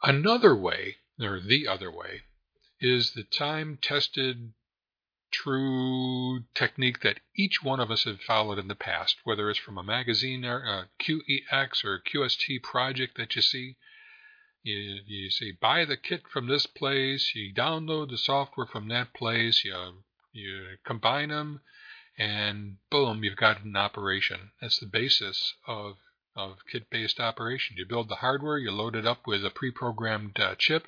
Another way, or the other way, is the time-tested true technique that each one of us have followed in the past, whether it's from a magazine or a QEX or QST project that you see. You, you say, buy the kit from this place, you download the software from that place, you, you combine them, and boom, you've got an operation. That's the basis of, of kit-based operation. You build the hardware, you load it up with a pre-programmed uh, chip,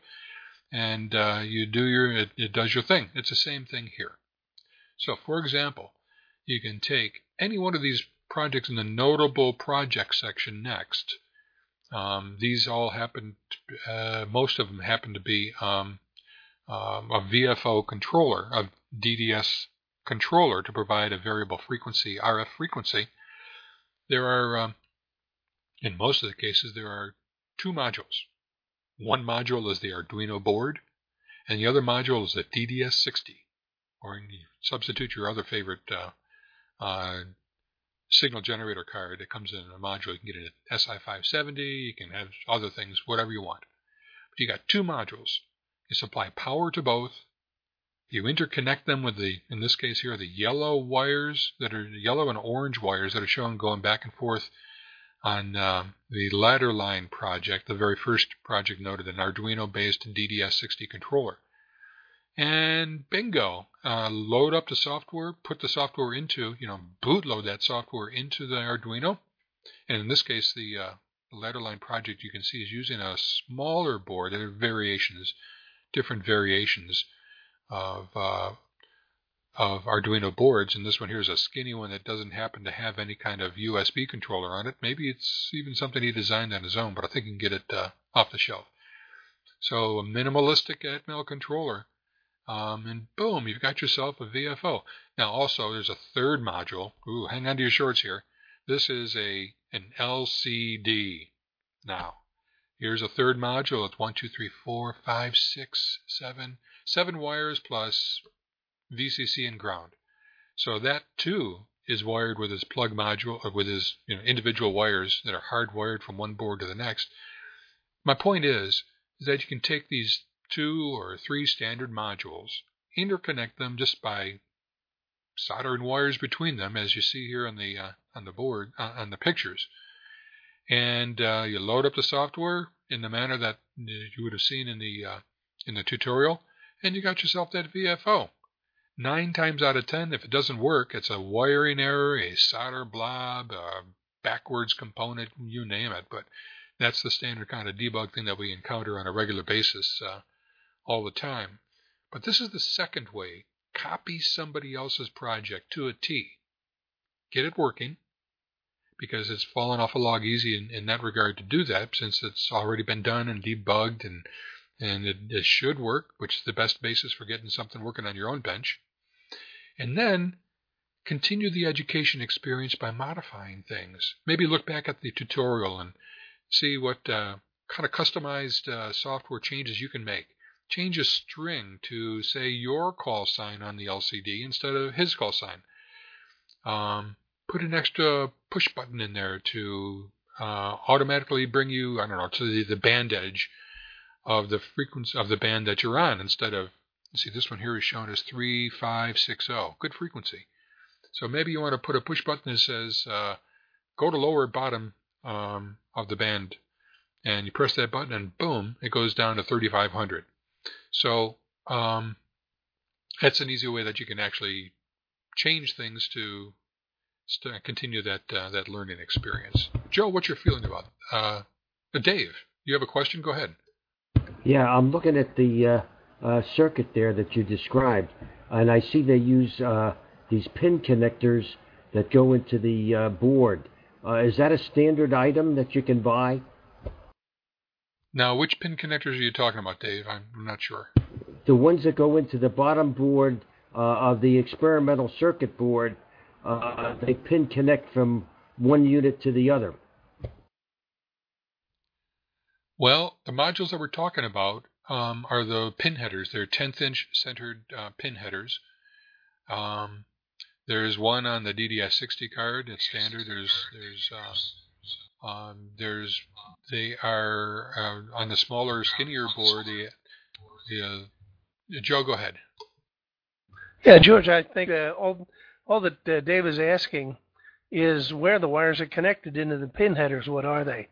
and uh, you do your it, it does your thing. It's the same thing here. So, for example, you can take any one of these projects in the notable project section next. Um, these all happen, uh, most of them happen to be um, um, a VFO controller, a DDS controller to provide a variable frequency, RF frequency. There are, um, in most of the cases, there are two modules. One module is the Arduino board, and the other module is the DDS60, or you substitute your other favorite uh, uh, signal generator card. It comes in a module. You can get at SI570. You can have other things, whatever you want. But you got two modules. You supply power to both. You interconnect them with the, in this case here, the yellow wires that are yellow and orange wires that are shown going back and forth on uh, the ladder line project, the very first project noted, an Arduino-based DDS60 controller. And bingo, uh, load up the software, put the software into, you know, bootload that software into the Arduino. And in this case, the uh, ladderline project you can see is using a smaller board. There are variations, different variations of uh, of Arduino boards, and this one here is a skinny one that doesn't happen to have any kind of USB controller on it. Maybe it's even something he designed on his own, but I think you can get it uh, off the shelf. So a minimalistic Atmel controller um, and boom, you've got yourself a VFO. Now, also, there's a third module. Ooh, hang on to your shorts here. This is a an LCD. Now, here's a third module. It's one, two, three, four, five, six, seven, seven wires plus VCC and ground. So that too is wired with his plug module, uh, with his you know, individual wires that are hardwired from one board to the next. My point is, is that you can take these two or three standard modules, interconnect them just by soldering wires between them, as you see here on the uh, on the board uh, on the pictures, and uh, you load up the software in the manner that you would have seen in the uh, in the tutorial, and you got yourself that VFO. Nine times out of ten, if it doesn't work, it's a wiring error, a solder blob, a backwards component, you name it. But that's the standard kind of debug thing that we encounter on a regular basis uh, all the time. But this is the second way. Copy somebody else's project to a T. Get it working, because it's fallen off a log easy in, in that regard to do that, since it's already been done and debugged and and it, it should work, which is the best basis for getting something working on your own bench. And then continue the education experience by modifying things. Maybe look back at the tutorial and see what uh, kind of customized uh, software changes you can make change a string to say your call sign on the LCD instead of his call sign. Um, put an extra push button in there to uh, automatically bring you, I don't know, to the, the band edge of the frequency of the band that you're on instead of, see, this one here is shown as 3560. Good frequency. So maybe you want to put a push button that says, uh, go to lower bottom um, of the band. And you press that button and boom, it goes down to 3500. So um, that's an easy way that you can actually change things to continue that uh, that learning experience. Joe, what's your feeling about? Uh, Dave, you have a question? Go ahead. Yeah, I'm looking at the uh, uh circuit there that you described, and I see they use uh, these pin connectors that go into the uh, board. is that a standard item that you can buy? Now, which pin connectors are you talking about, Dave? I'm not sure. The ones that go into the bottom board uh, of the experimental circuit board, uh, they pin connect from one unit to the other. Well, the modules that we're talking about um, are the pin headers. They're 10th inch centered uh, pin headers. Um, there's one on the DDS60 card. It's standard. There's there's uh, um, there's they are uh, on the smaller, skinnier board. The, the uh, Joe, go ahead. Yeah, George, I think all all that uh, Dave is asking is where the wires are connected into the pin headers. What are they?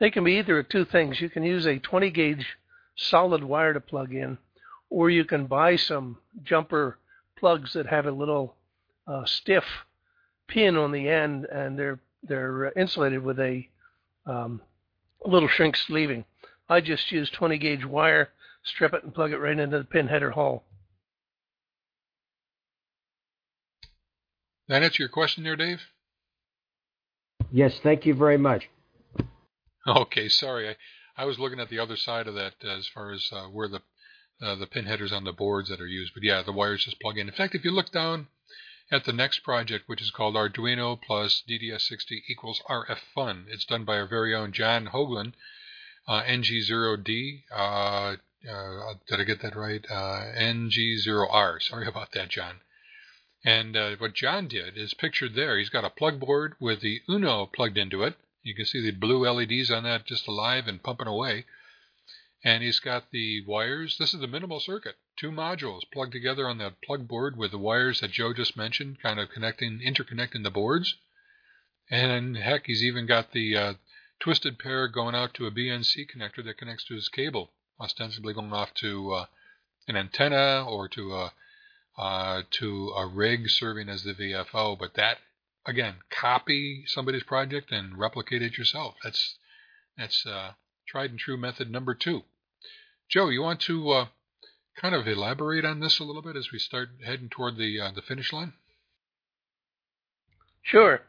They can be either of two things. You can use a 20 gauge solid wire to plug in, or you can buy some jumper plugs that have a little uh, stiff pin on the end, and they're they're insulated with a um, little shrink sleeving. I just use 20 gauge wire, strip it, and plug it right into the pin header hole. That answer your question there, Dave? Yes, thank you very much. Okay, sorry. I, I was looking at the other side of that as far as uh, where the uh, the pin headers on the boards that are used. But yeah, the wires just plug in. In fact, if you look down at the next project, which is called Arduino plus DDS60 equals RF Fun, it's done by our very own John Hoagland, uh, NG0D. Uh, uh, did I get that right? Uh, NG0R. Sorry about that, John. And uh, what John did is pictured there. He's got a plug board with the Uno plugged into it. You can see the blue LEDs on that just alive and pumping away. And he's got the wires. This is the minimal circuit. Two modules plugged together on that plug board with the wires that Joe just mentioned, kind of connecting, interconnecting the boards. And heck, he's even got the uh, twisted pair going out to a BNC connector that connects to his cable, ostensibly going off to uh, an antenna or to a uh, to a rig serving as the VFO. But that again, copy somebody's project and replicate it yourself. That's that's uh, tried and true method number two. Joe, you want to uh, kind of elaborate on this a little bit as we start heading toward the uh, the finish line? Sure.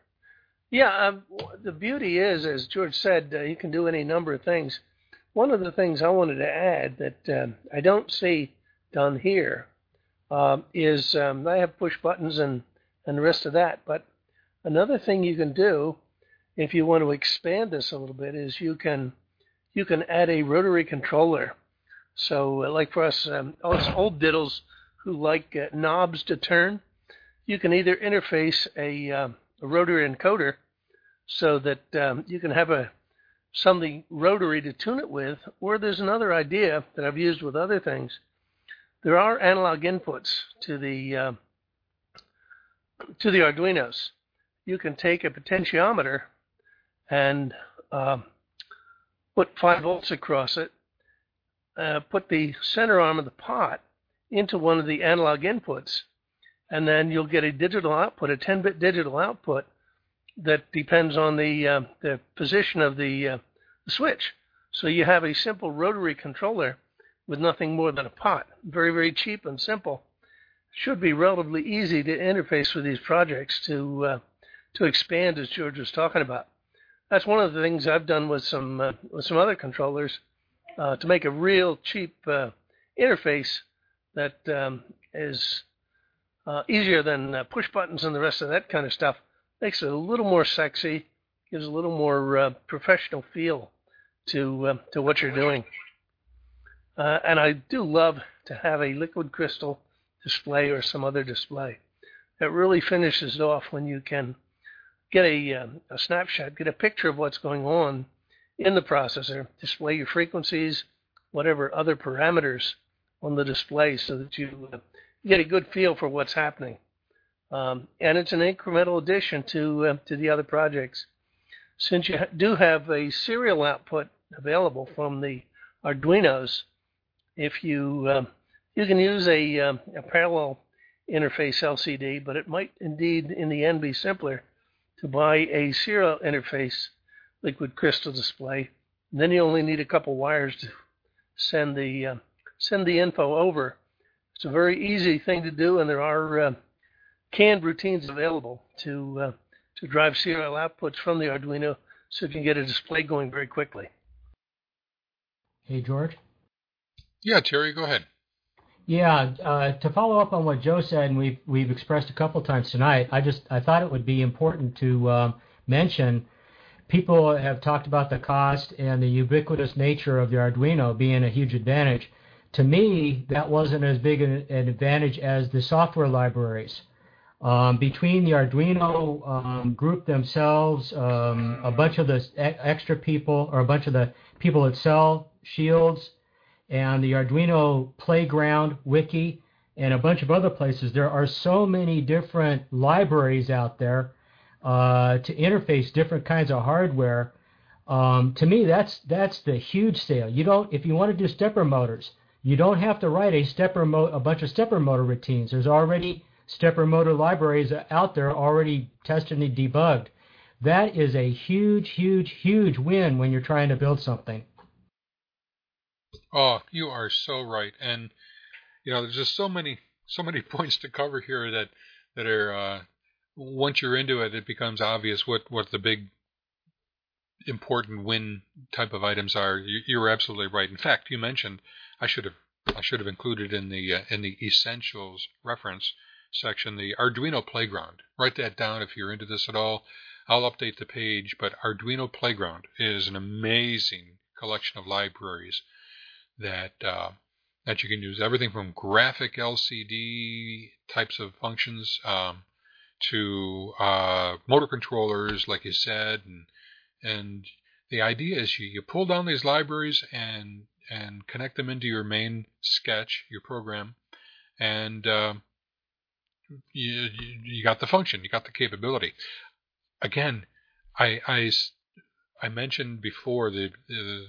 Yeah, um, the beauty is, as George said, uh, you can do any number of things. One of the things I wanted to add that um, I don't see done here um, is um, I have push buttons and, and the rest of that. But another thing you can do if you want to expand this a little bit is you can you can add a rotary controller. So, uh, like for us, um, us old diddles who like uh, knobs to turn, you can either interface a, um, a rotary encoder so that um, you can have a something rotary to tune it with, or there's another idea that I've used with other things. There are analog inputs to the uh, to the Arduinos. You can take a potentiometer and uh, put 5 volts across it, uh, put the center arm of the pot into one of the analog inputs, and then you'll get a digital output, a 10-bit digital output that depends on the uh, the position of the, uh, the switch. So you have a simple rotary controller with nothing more than a pot. Very, very cheap and simple. Should be relatively easy to interface with these projects to uh, to expand, as George was talking about that's one of the things I've done with some uh, with some other controllers uh, to make a real cheap uh, interface that um, is uh, easier than uh, push buttons and the rest of that kind of stuff. Makes it a little more sexy, gives a little more uh, professional feel to to what you're doing. and I do love to have a liquid crystal display or some other display. It really finishes it off when you can get a, um, a snapshot, get a picture of what's going on in the processor, display your frequencies, whatever other parameters on the display so that you uh, get a good feel for what's happening. Um, and it's an incremental addition to uh, to the other projects. Since you do have a serial output available from the Arduinos, if you um, you can use a, um, a parallel interface LCD, but it might indeed in the end be simpler to buy a serial interface liquid crystal display. And then you only need a couple wires to send the uh, send the info over. It's a very easy thing to do, and there are uh, canned routines available to uh, to drive serial outputs from the Arduino, so you can get a display going very quickly. Hey, George. Yeah, Terry, go ahead. Yeah, uh, to follow up on what Joe said, and we've we've expressed a couple times tonight, I just I thought it would be important to um, mention. People have talked about the cost and the ubiquitous nature of the Arduino being a huge advantage. To me, that wasn't as big an, an advantage as the software libraries. Um, between the Arduino um, group themselves, um, a bunch of the extra people, or a bunch of the people that sell shields, and the Arduino Playground wiki and a bunch of other places. There are so many different libraries out there uh, to interface different kinds of hardware. Um, to me, that's that's the huge sale. You don't if you want to do stepper motors, you don't have to write a stepper mo- a bunch of stepper motor routines. There's already stepper motor libraries out there already tested and debugged. that is a huge, huge, huge win when you're trying to build something. Oh, you are so right, and you know, there's just so many, so many points to cover here that that are uh, once you're into it, it becomes obvious what what the big important win type of items are. You, are absolutely right. In fact, you mentioned I should have I should have included in the uh, in the essentials reference section the Arduino Playground. Write that down if you're into this at all. I'll update the page, but Arduino Playground is an amazing collection of libraries that uh, that you can use. Everything from graphic LCD types of functions um, to uh, motor controllers, like you said, and and the idea is you, you pull down these libraries and and connect them into your main sketch, your program, and uh, you, you got the function, you got the capability. Again, I I, I mentioned before the, the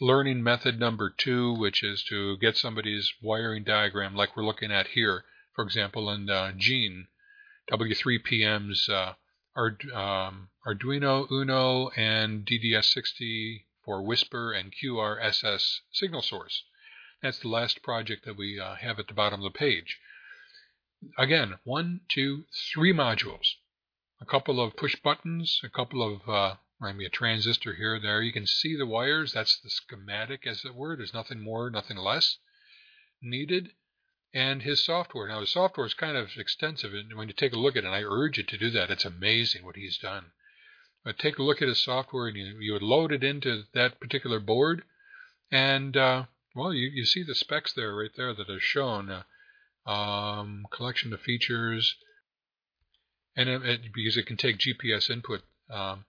learning method number two, which is to get somebody's wiring diagram, like we're looking at here, for example, in uh, Gene W3PM's uh, um, Arduino Uno and DDS60 for WSPR and QRSS signal source. That's the last project that we uh, have at the bottom of the page. Again, one, two, three modules. A couple of push buttons, a couple of, uh, maybe a transistor here there. You can see the wires. That's the schematic, as it were. There's nothing more, nothing less needed and his software. Now, his software is kind of extensive, and when you take a look at it, and I urge you to do that, it's amazing what he's done. But take a look at his software, and you, you would load it into that particular board, and uh, well, you, you see the specs there, right there, that are shown. Uh, um, collection of features, and it, it, because it can take GPS input, um,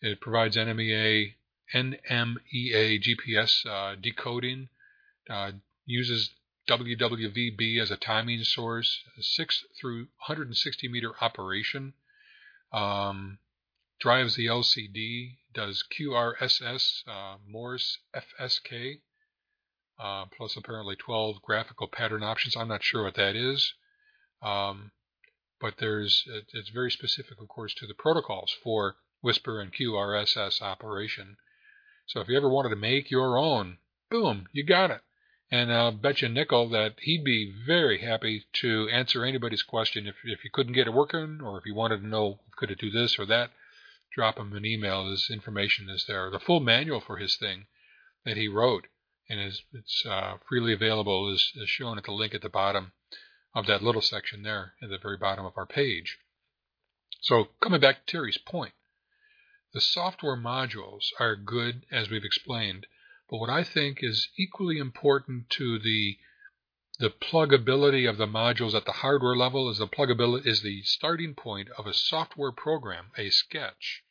it provides NMEA, NMEA GPS uh, decoding, uh, uses WWVB as a timing source, 6 through 160 meter operation, um, drives the LCD, does QRSS, uh, Morse FSK, uh, plus apparently 12 graphical pattern options. I'm not sure what that is. Um, but there's it's very specific, of course, to the protocols for WSPR and QRSS operation. So if you ever wanted to make your own, boom, you got it. And I'll bet you nickel that he'd be very happy to answer anybody's question if, if you couldn't get it working or if you wanted to know could it do this or that. Drop him an email. His information is there. The full manual for his thing that he wrote and is it's uh, freely available is, is shown at the link at the bottom of that little section there at the very bottom of our page. So coming back to Terry's point, the software modules are good as we've explained but what I think is equally important to the the pluggability of the modules at the hardware level is the pluggability is the starting point of a software program, a sketch,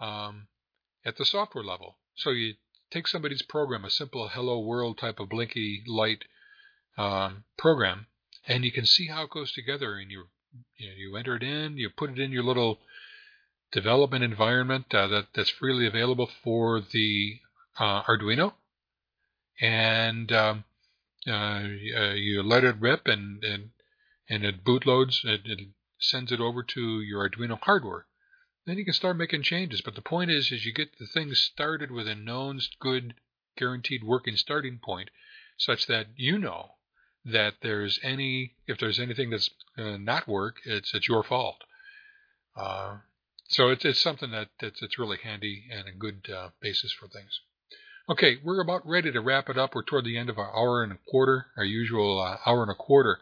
um, at the software level. So you take somebody's program, a simple hello world type of blinky light um, program, and you can see how it goes together. And you you, know, you enter it in, you put it in your little development environment uh, that that's freely available for the uh, Arduino, and um, uh, you let it rip, and and, and it bootloads. It, it sends it over to your Arduino hardware. Then you can start making changes. But the point is, is you get the thing started with a known, good, guaranteed working starting point, such that you know that there's any if there's anything that's uh, not work, it's it's your fault. Uh, so it's it's something that that's really handy and a good uh, basis for things. Okay, we're about ready to wrap it up. We're toward the end of our hour and a quarter, our usual uh, hour and a quarter.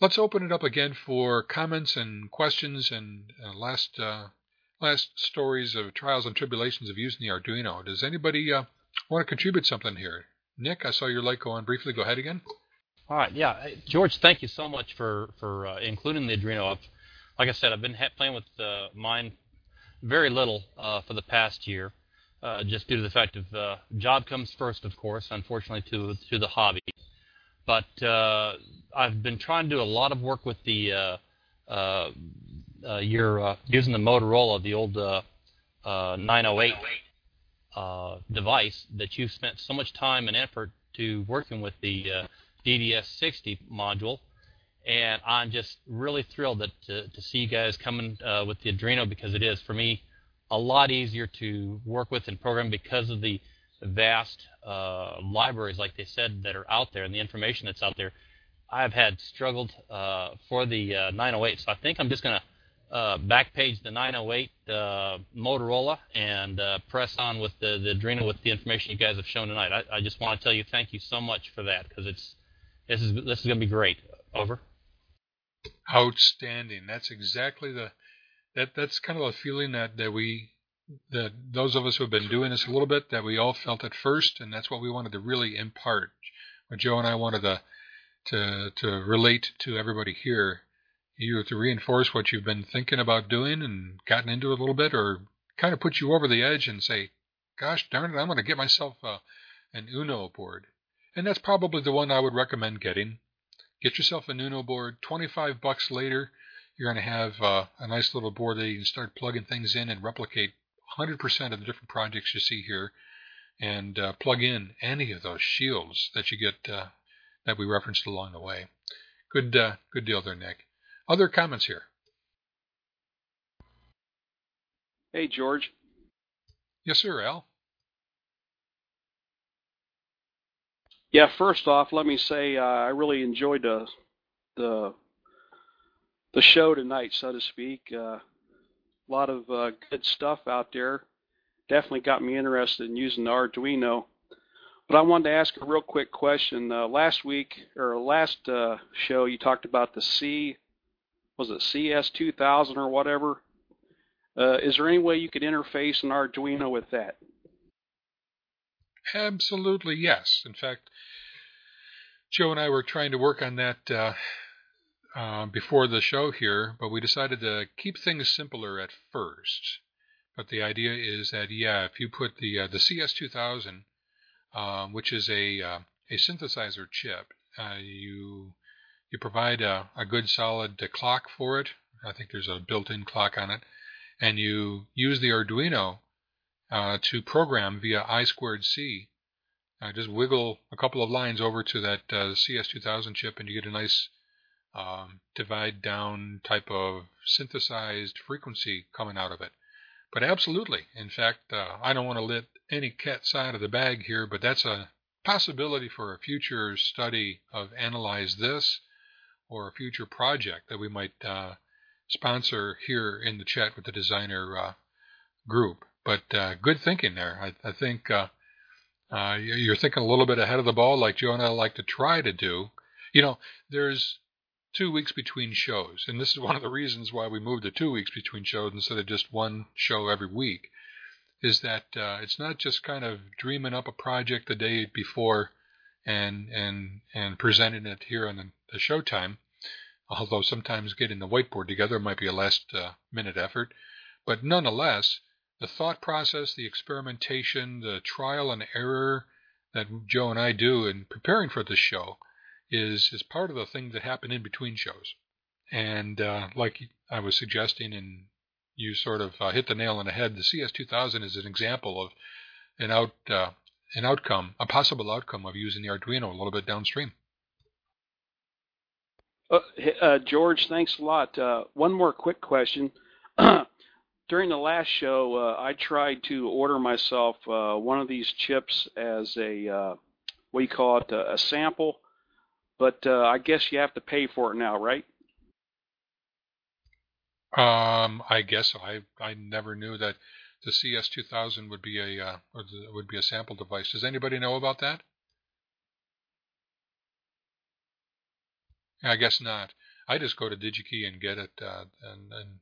Let's open it up again for comments and questions and uh, last uh, last stories of trials and tribulations of using the Arduino. Does anybody uh, want to contribute something here? Nick, I saw your light go on briefly. Go ahead again. All right, yeah, George, thank you so much for for uh, including the Arduino. I've, like I said, I've been playing with uh, mine very little for the past year uh, just due to the fact of uh, job comes first, of course, unfortunately, to to the hobby. But uh, I've been trying to do a lot of work with the uh, uh, uh, uh, using the Motorola, the old uh, uh, 908 uh, device that you've spent so much time and effort to working with the uh, DDS60 module, and I'm just really thrilled that to, to see you guys coming uh, with the Arduino because it is for me a lot easier to work with and program because of the vast uh, libraries, like they said, that are out there and the information that's out there. I've had struggled uh, for the uh, 908, so I think I'm just going to uh, backpage the 908 uh, Motorola and press on with the, the Arduino with the information you guys have shown tonight. I, I just want to tell you thank you so much for that because it's this is this is going to be great. Over. Outstanding. That's exactly the that that's kind of a feeling that that we that those of us who have been doing this a little bit that we all felt at first, and that's what we wanted to really impart. What Joe and I wanted to to to relate to everybody here, you to reinforce what you've been thinking about doing and gotten into a little bit, or kind of put you over the edge and say, "Gosh darn it, I'm going to get myself a, an Uno board," and that's probably the one I would recommend getting. Get yourself a Uno board. Twenty-five bucks later, you're going to have uh, a nice little board that you can start plugging things in and replicate 100% of the different projects you see here, and uh, plug in any of those shields that you get uh, that we referenced along the way. Good, uh, good deal there, Nick. Other comments here? Hey, George. Yes, sir, Al. Yeah, first off, let me say uh, I really enjoyed the the the show tonight, so to speak. Uh, a lot of uh, good stuff out there. Definitely got me interested in using the Arduino. But I wanted to ask a real quick question. Uh, last week or last uh, show, you talked about the C, was it CS2000 or whatever? Uh, is there any way you could interface an Arduino with that? Absolutely, yes. In fact, Joe and I were trying to work on that uh, uh, before the show here, but we decided to keep things simpler at first. But the idea is that, yeah, if you put the uh, the CS2000, um, which is a uh, a synthesizer chip, uh, you you provide a, a good solid clock for it. I think there's a built-in clock on it, and you use the Arduino uh, to program via I squared C. Uh, just wiggle a couple of lines over to that uh, CS2000 chip, and you get a nice um, divide down type of synthesized frequency coming out of it. But absolutely, in fact, uh, I don't want to let any cat side of the bag here, but that's a possibility for a future study of analyze this or a future project that we might uh, sponsor here in the chat with the designer uh, group. But uh, good thinking there. I, I think uh, uh, you're thinking a little bit ahead of the ball, like Joe and I like to try to do. You know, there's two weeks between shows, and this is one of the reasons why we moved to two weeks between shows instead of just one show every week. Is that uh, it's not just kind of dreaming up a project the day before and and and presenting it here on the, the showtime. Although sometimes getting the whiteboard together might be a last uh, minute effort, but nonetheless, the thought process, the experimentation, the trial and error that Joe and I do in preparing for this show is is part of the thing that happen in between shows. And uh, like I was suggesting, and you sort of uh, hit the nail on the head, the CS2000 is an example of an out uh, an outcome, a possible outcome of using the Arduino a little bit downstream. Uh, uh, George, thanks a lot. Uh, one more quick question. during the last show, uh, I tried to order myself uh, one of these chips as a uh, what do you call it, a, a sample, but uh, I guess you have to pay for it now, right? Um, I guess so. I I never knew that the CS2000 would be a uh, would be a sample device. Does anybody know about that? I guess not. I just go to DigiKey and get it, uh, and, and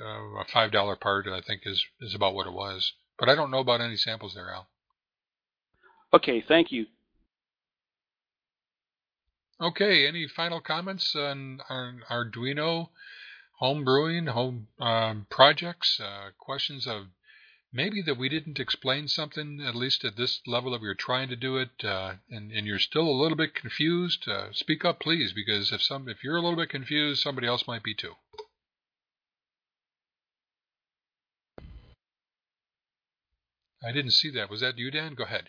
uh, a five dollar part, I think, is is about what it was. But I don't know about any samples there, Al. Okay, thank you. Okay, any final comments on, on Arduino home brewing, home um, projects, uh, questions of maybe that we didn't explain something, at least at this level of you're trying to do it, uh, and, and you're still a little bit confused, uh, speak up, please, because if some if you're a little bit confused, somebody else might be too. I didn't see that. Was that you, Dan? Go ahead.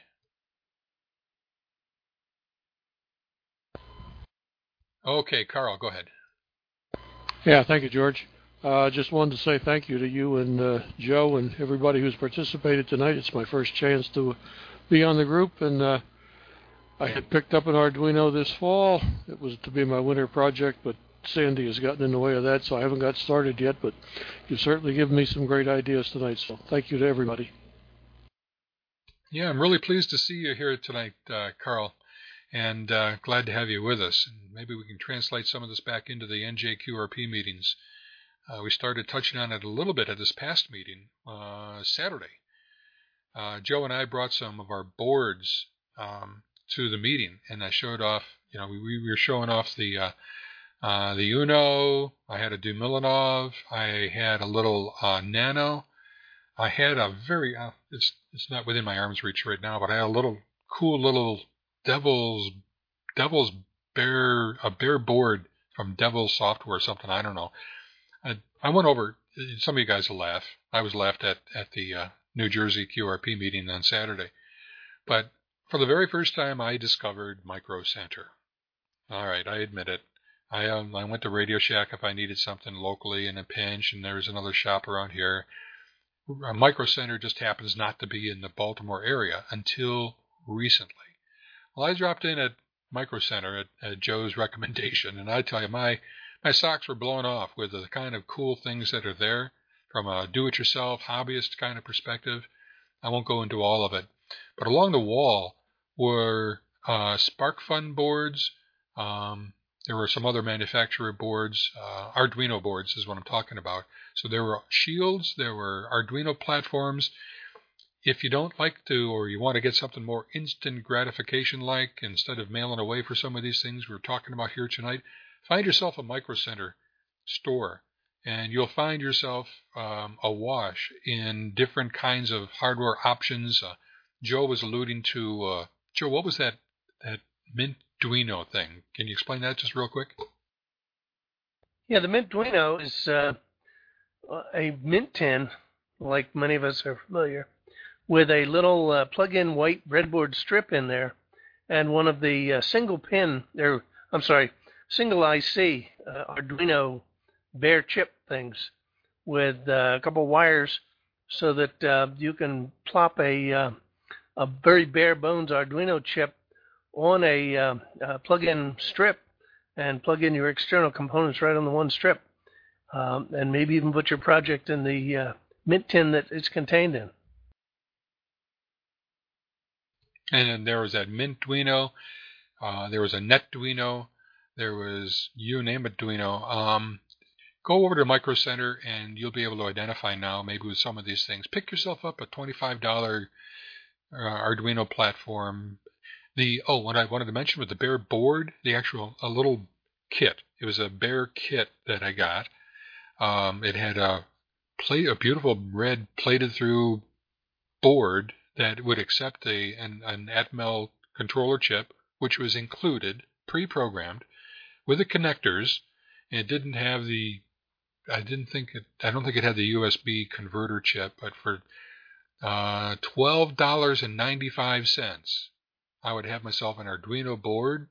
Okay, Carl, go ahead. Yeah, thank you, George. Uh, just wanted to say thank you to you and uh, Joe and everybody who's participated tonight. It's my first chance to be on the group, and uh, I had picked up an Arduino this fall. It was to be my winter project, but Sandy has gotten in the way of that, so I haven't got started yet. But you've certainly given me some great ideas tonight, so thank you to everybody. Yeah, I'm really pleased to see you here tonight, uh, Carl, and uh, glad to have you with us. And maybe we can translate some of this back into the NJQRP meetings. Uh, we started touching on it a little bit at this past meeting uh, Saturday. Uh, Joe and I brought some of our boards um, to the meeting, and I showed off. You know, we, we were showing off the uh, the Uno. I had a Duemilanove. I had a little Nano. I had a very uh, it's it's not within my arm's reach right now, but I had a little cool little Devil's Devil's Bear a bear board from Devil Software or something. I don't know. I, I went over. Some of you guys will laugh. I was laughed at at the uh, New Jersey QRP meeting on Saturday, but for the very first time, I discovered Micro Center. All right, I admit it. I um, I went to Radio Shack if I needed something locally in a pinch, and there was another shop around here. Micro Center just happens not to be in the Baltimore area until recently. Well, I dropped in at Micro Center at, at Joe's recommendation, and I tell you, my my socks were blown off with the kind of cool things that are there from a do-it-yourself hobbyist kind of perspective. I won't go into all of it, but along the wall were uh, SparkFun boards. Um, there were some other manufacturer boards. Uh, Arduino boards is what I'm talking about. So there were shields, there were Arduino platforms. If you don't like to, or you want to get something more instant gratification like, instead of mailing away for some of these things we're talking about here tonight, find yourself a Micro Center store and you'll find yourself um, awash in different kinds of hardware options. Uh, Joe was alluding to uh, Joe. What was that that Mintduino thing? Can you explain that just real quick? Yeah, the Mintduino is uh, a mint tin, like many of us are familiar, with a little uh, plug-in white breadboard strip in there, and one of the uh, single pin, there. I'm sorry, single IC uh, Arduino bare chip things with uh, a couple wires so that uh, you can plop a a very bare bones Arduino chip on a, uh, a plug-in strip and plug in your external components right on the one strip, um, and maybe even put your project in the uh, mint tin that it's contained in. And then there was that Mintduino, uh, there was a NetDuino, there was you name it Duino. Um, go over to Micro Center and you'll be able to identify now, maybe with some of these things. Pick yourself up a $25 uh, Arduino platform. The oh, what I wanted to mention with the bare board, the actual a little kit. It was a bare kit that I got. Um, it had a plate, a beautiful red plated through board that would accept a an, an Atmel controller chip, which was included, pre-programmed, with the connectors. And it didn't have the I didn't think it. I don't think it had the USB converter chip, but for uh, twelve dollars and ninety five cents, I would have myself an Arduino board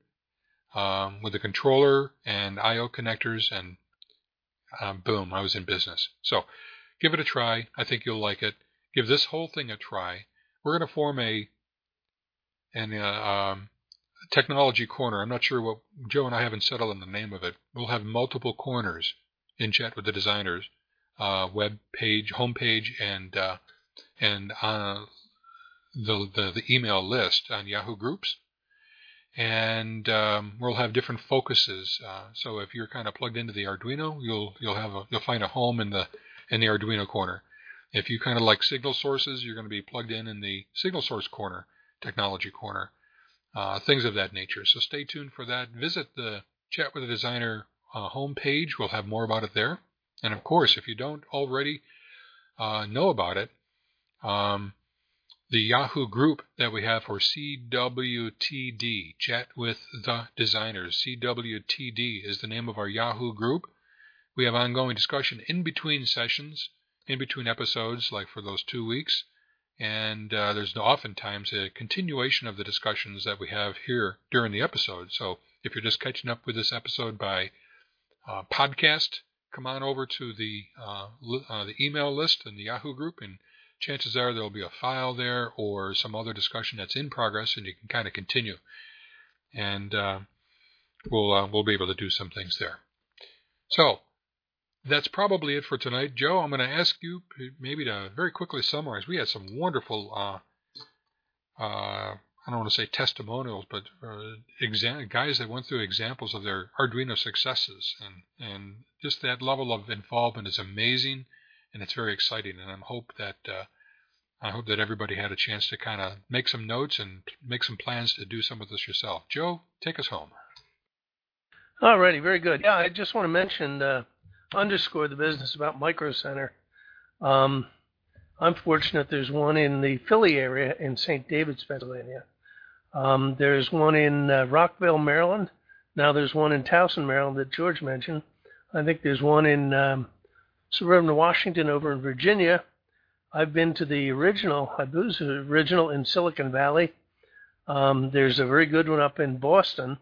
um, with a controller and I/O connectors, and um, boom, I was in business. So, give it a try. I think you'll like it. Give this whole thing a try. We're going to form a an uh, um, technology corner. I'm not sure what Joe and I haven't settled on the name of it. We'll have multiple corners in chat with the designers, uh, web page, homepage, and uh, and uh, the, the, the email list on Yahoo Groups, and um, we'll have different focuses. Uh, so if you're kind of plugged into the Arduino, you'll you'll have a, you'll find a home in the in the Arduino corner. If you kind of like signal sources, you're going to be plugged in in the signal source corner, technology corner, uh, things of that nature. So stay tuned for that. Visit the Chat with the Designer uh, homepage. We'll have more about it there. And of course, if you don't already uh, know about it, um, the Yahoo group that we have for CWTD, Chat with the Designers, CWTD is the name of our Yahoo group. We have ongoing discussion in between sessions, in between episodes, like for those two weeks. And uh, there's oftentimes a continuation of the discussions that we have here during the episode. So if you're just catching up with this episode by uh, podcast, come on over to the uh, uh, the email list in the Yahoo group, and chances are there'll be a file there or some other discussion that's in progress, and you can kind of continue. And uh, we'll uh, we'll be able to do some things there. So that's probably it for tonight, Joe. I'm going to ask you maybe to very quickly summarize. We had some wonderful uh, uh, I don't want to say testimonials, but uh, guys that went through examples of their Arduino successes, and and just that level of involvement is amazing, and it's very exciting. And I hope that uh, I hope that everybody had a chance to kind of make some notes and make some plans to do some of this yourself. Joe, take us home. Alrighty, very good. Yeah, I just want to mention, uh, underscore the business about Micro Center. Um, I'm fortunate there's one in the Philly area in St. David's, Pennsylvania. Um, there's one in uh, Rockville, Maryland. Now there's one in Towson, Maryland that George mentioned. I think there's one in um, suburban Washington over in Virginia. I've been to the original, I believe the original in Silicon Valley. Um, there's a very good one up in Boston.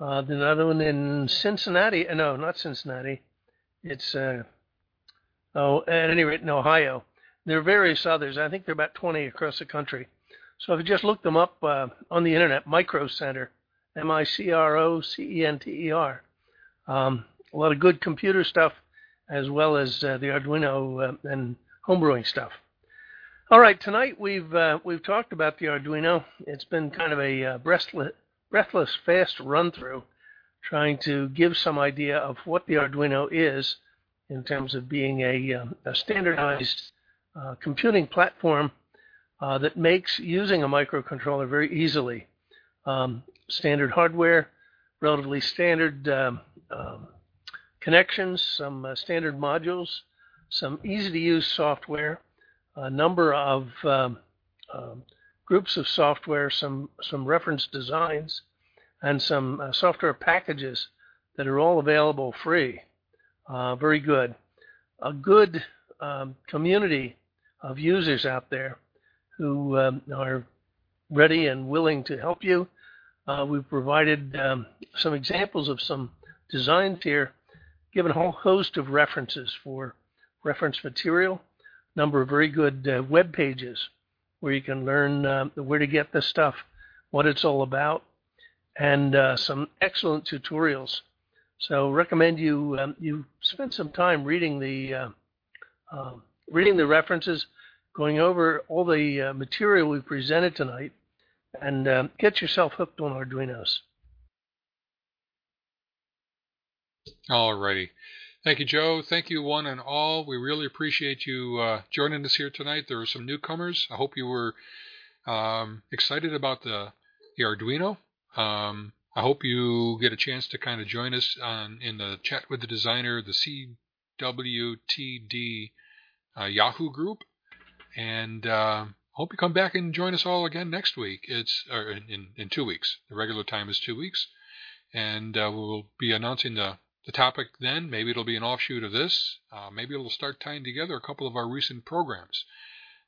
Uh, another one in Cincinnati. Uh, no, not Cincinnati. It's uh, oh, at any rate, in Ohio. There are various others. I think there are about 20 across the country. So if you just look them up uh, on the internet, Micro Center, M-I-C-R-O-C-E-N-T-E-R. Um, a lot of good computer stuff, as well as uh, the Arduino uh, and homebrewing stuff. All right, tonight we've uh, we've talked about the Arduino. It's been kind of a uh, breathless, breathless, fast run through, trying to give some idea of what the Arduino is in terms of being a, um, a standardized uh, computing platform that makes using a microcontroller very easily. Um, standard hardware, relatively standard um, um, connections, some uh, standard modules, some easy to use software, a number of um, um, groups of software, some, some reference designs, and some uh, software packages that are all available free. Uh, very good. A good um, community of users out there who um, are ready and willing to help you. Uh, we've provided um, some examples of some designs here, given a whole host of references for reference material, number of very good uh, web pages where you can learn uh, where to get this stuff, what it's all about, and uh, some excellent tutorials. So recommend you um, you spend some time reading the uh, um, reading the references going over all the uh, material we presented tonight and uh, get yourself hooked on Arduinos. Alrighty. Thank you, Joe. Thank you, one and all. We really appreciate you uh, joining us here tonight. There are some newcomers. I hope you were um, excited about the, the Arduino. Um, I hope you get a chance to kind of join us on, in the chat with the designer, the CWTD uh, Yahoo group. And uh, hope you come back and join us all again next week. It's in, in, in two weeks. The regular time is two weeks, and uh, we'll be announcing the the topic then. Maybe it'll be an offshoot of this. Uh, maybe it'll start tying together a couple of our recent programs,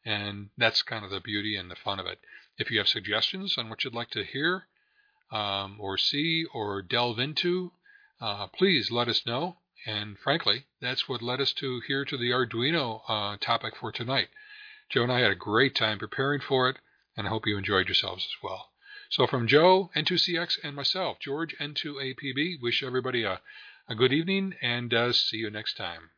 and that's kind of the beauty and the fun of it. If you have suggestions on what you'd like to hear, um, or see, or delve into, uh, please let us know. And frankly, that's what led us to here to the Arduino uh, topic for tonight. Joe and I had a great time preparing for it, and I hope you enjoyed yourselves as well. So from Joe, N2CX, and myself, George, N2APB, wish everybody a, a good evening, and uh, see you next time.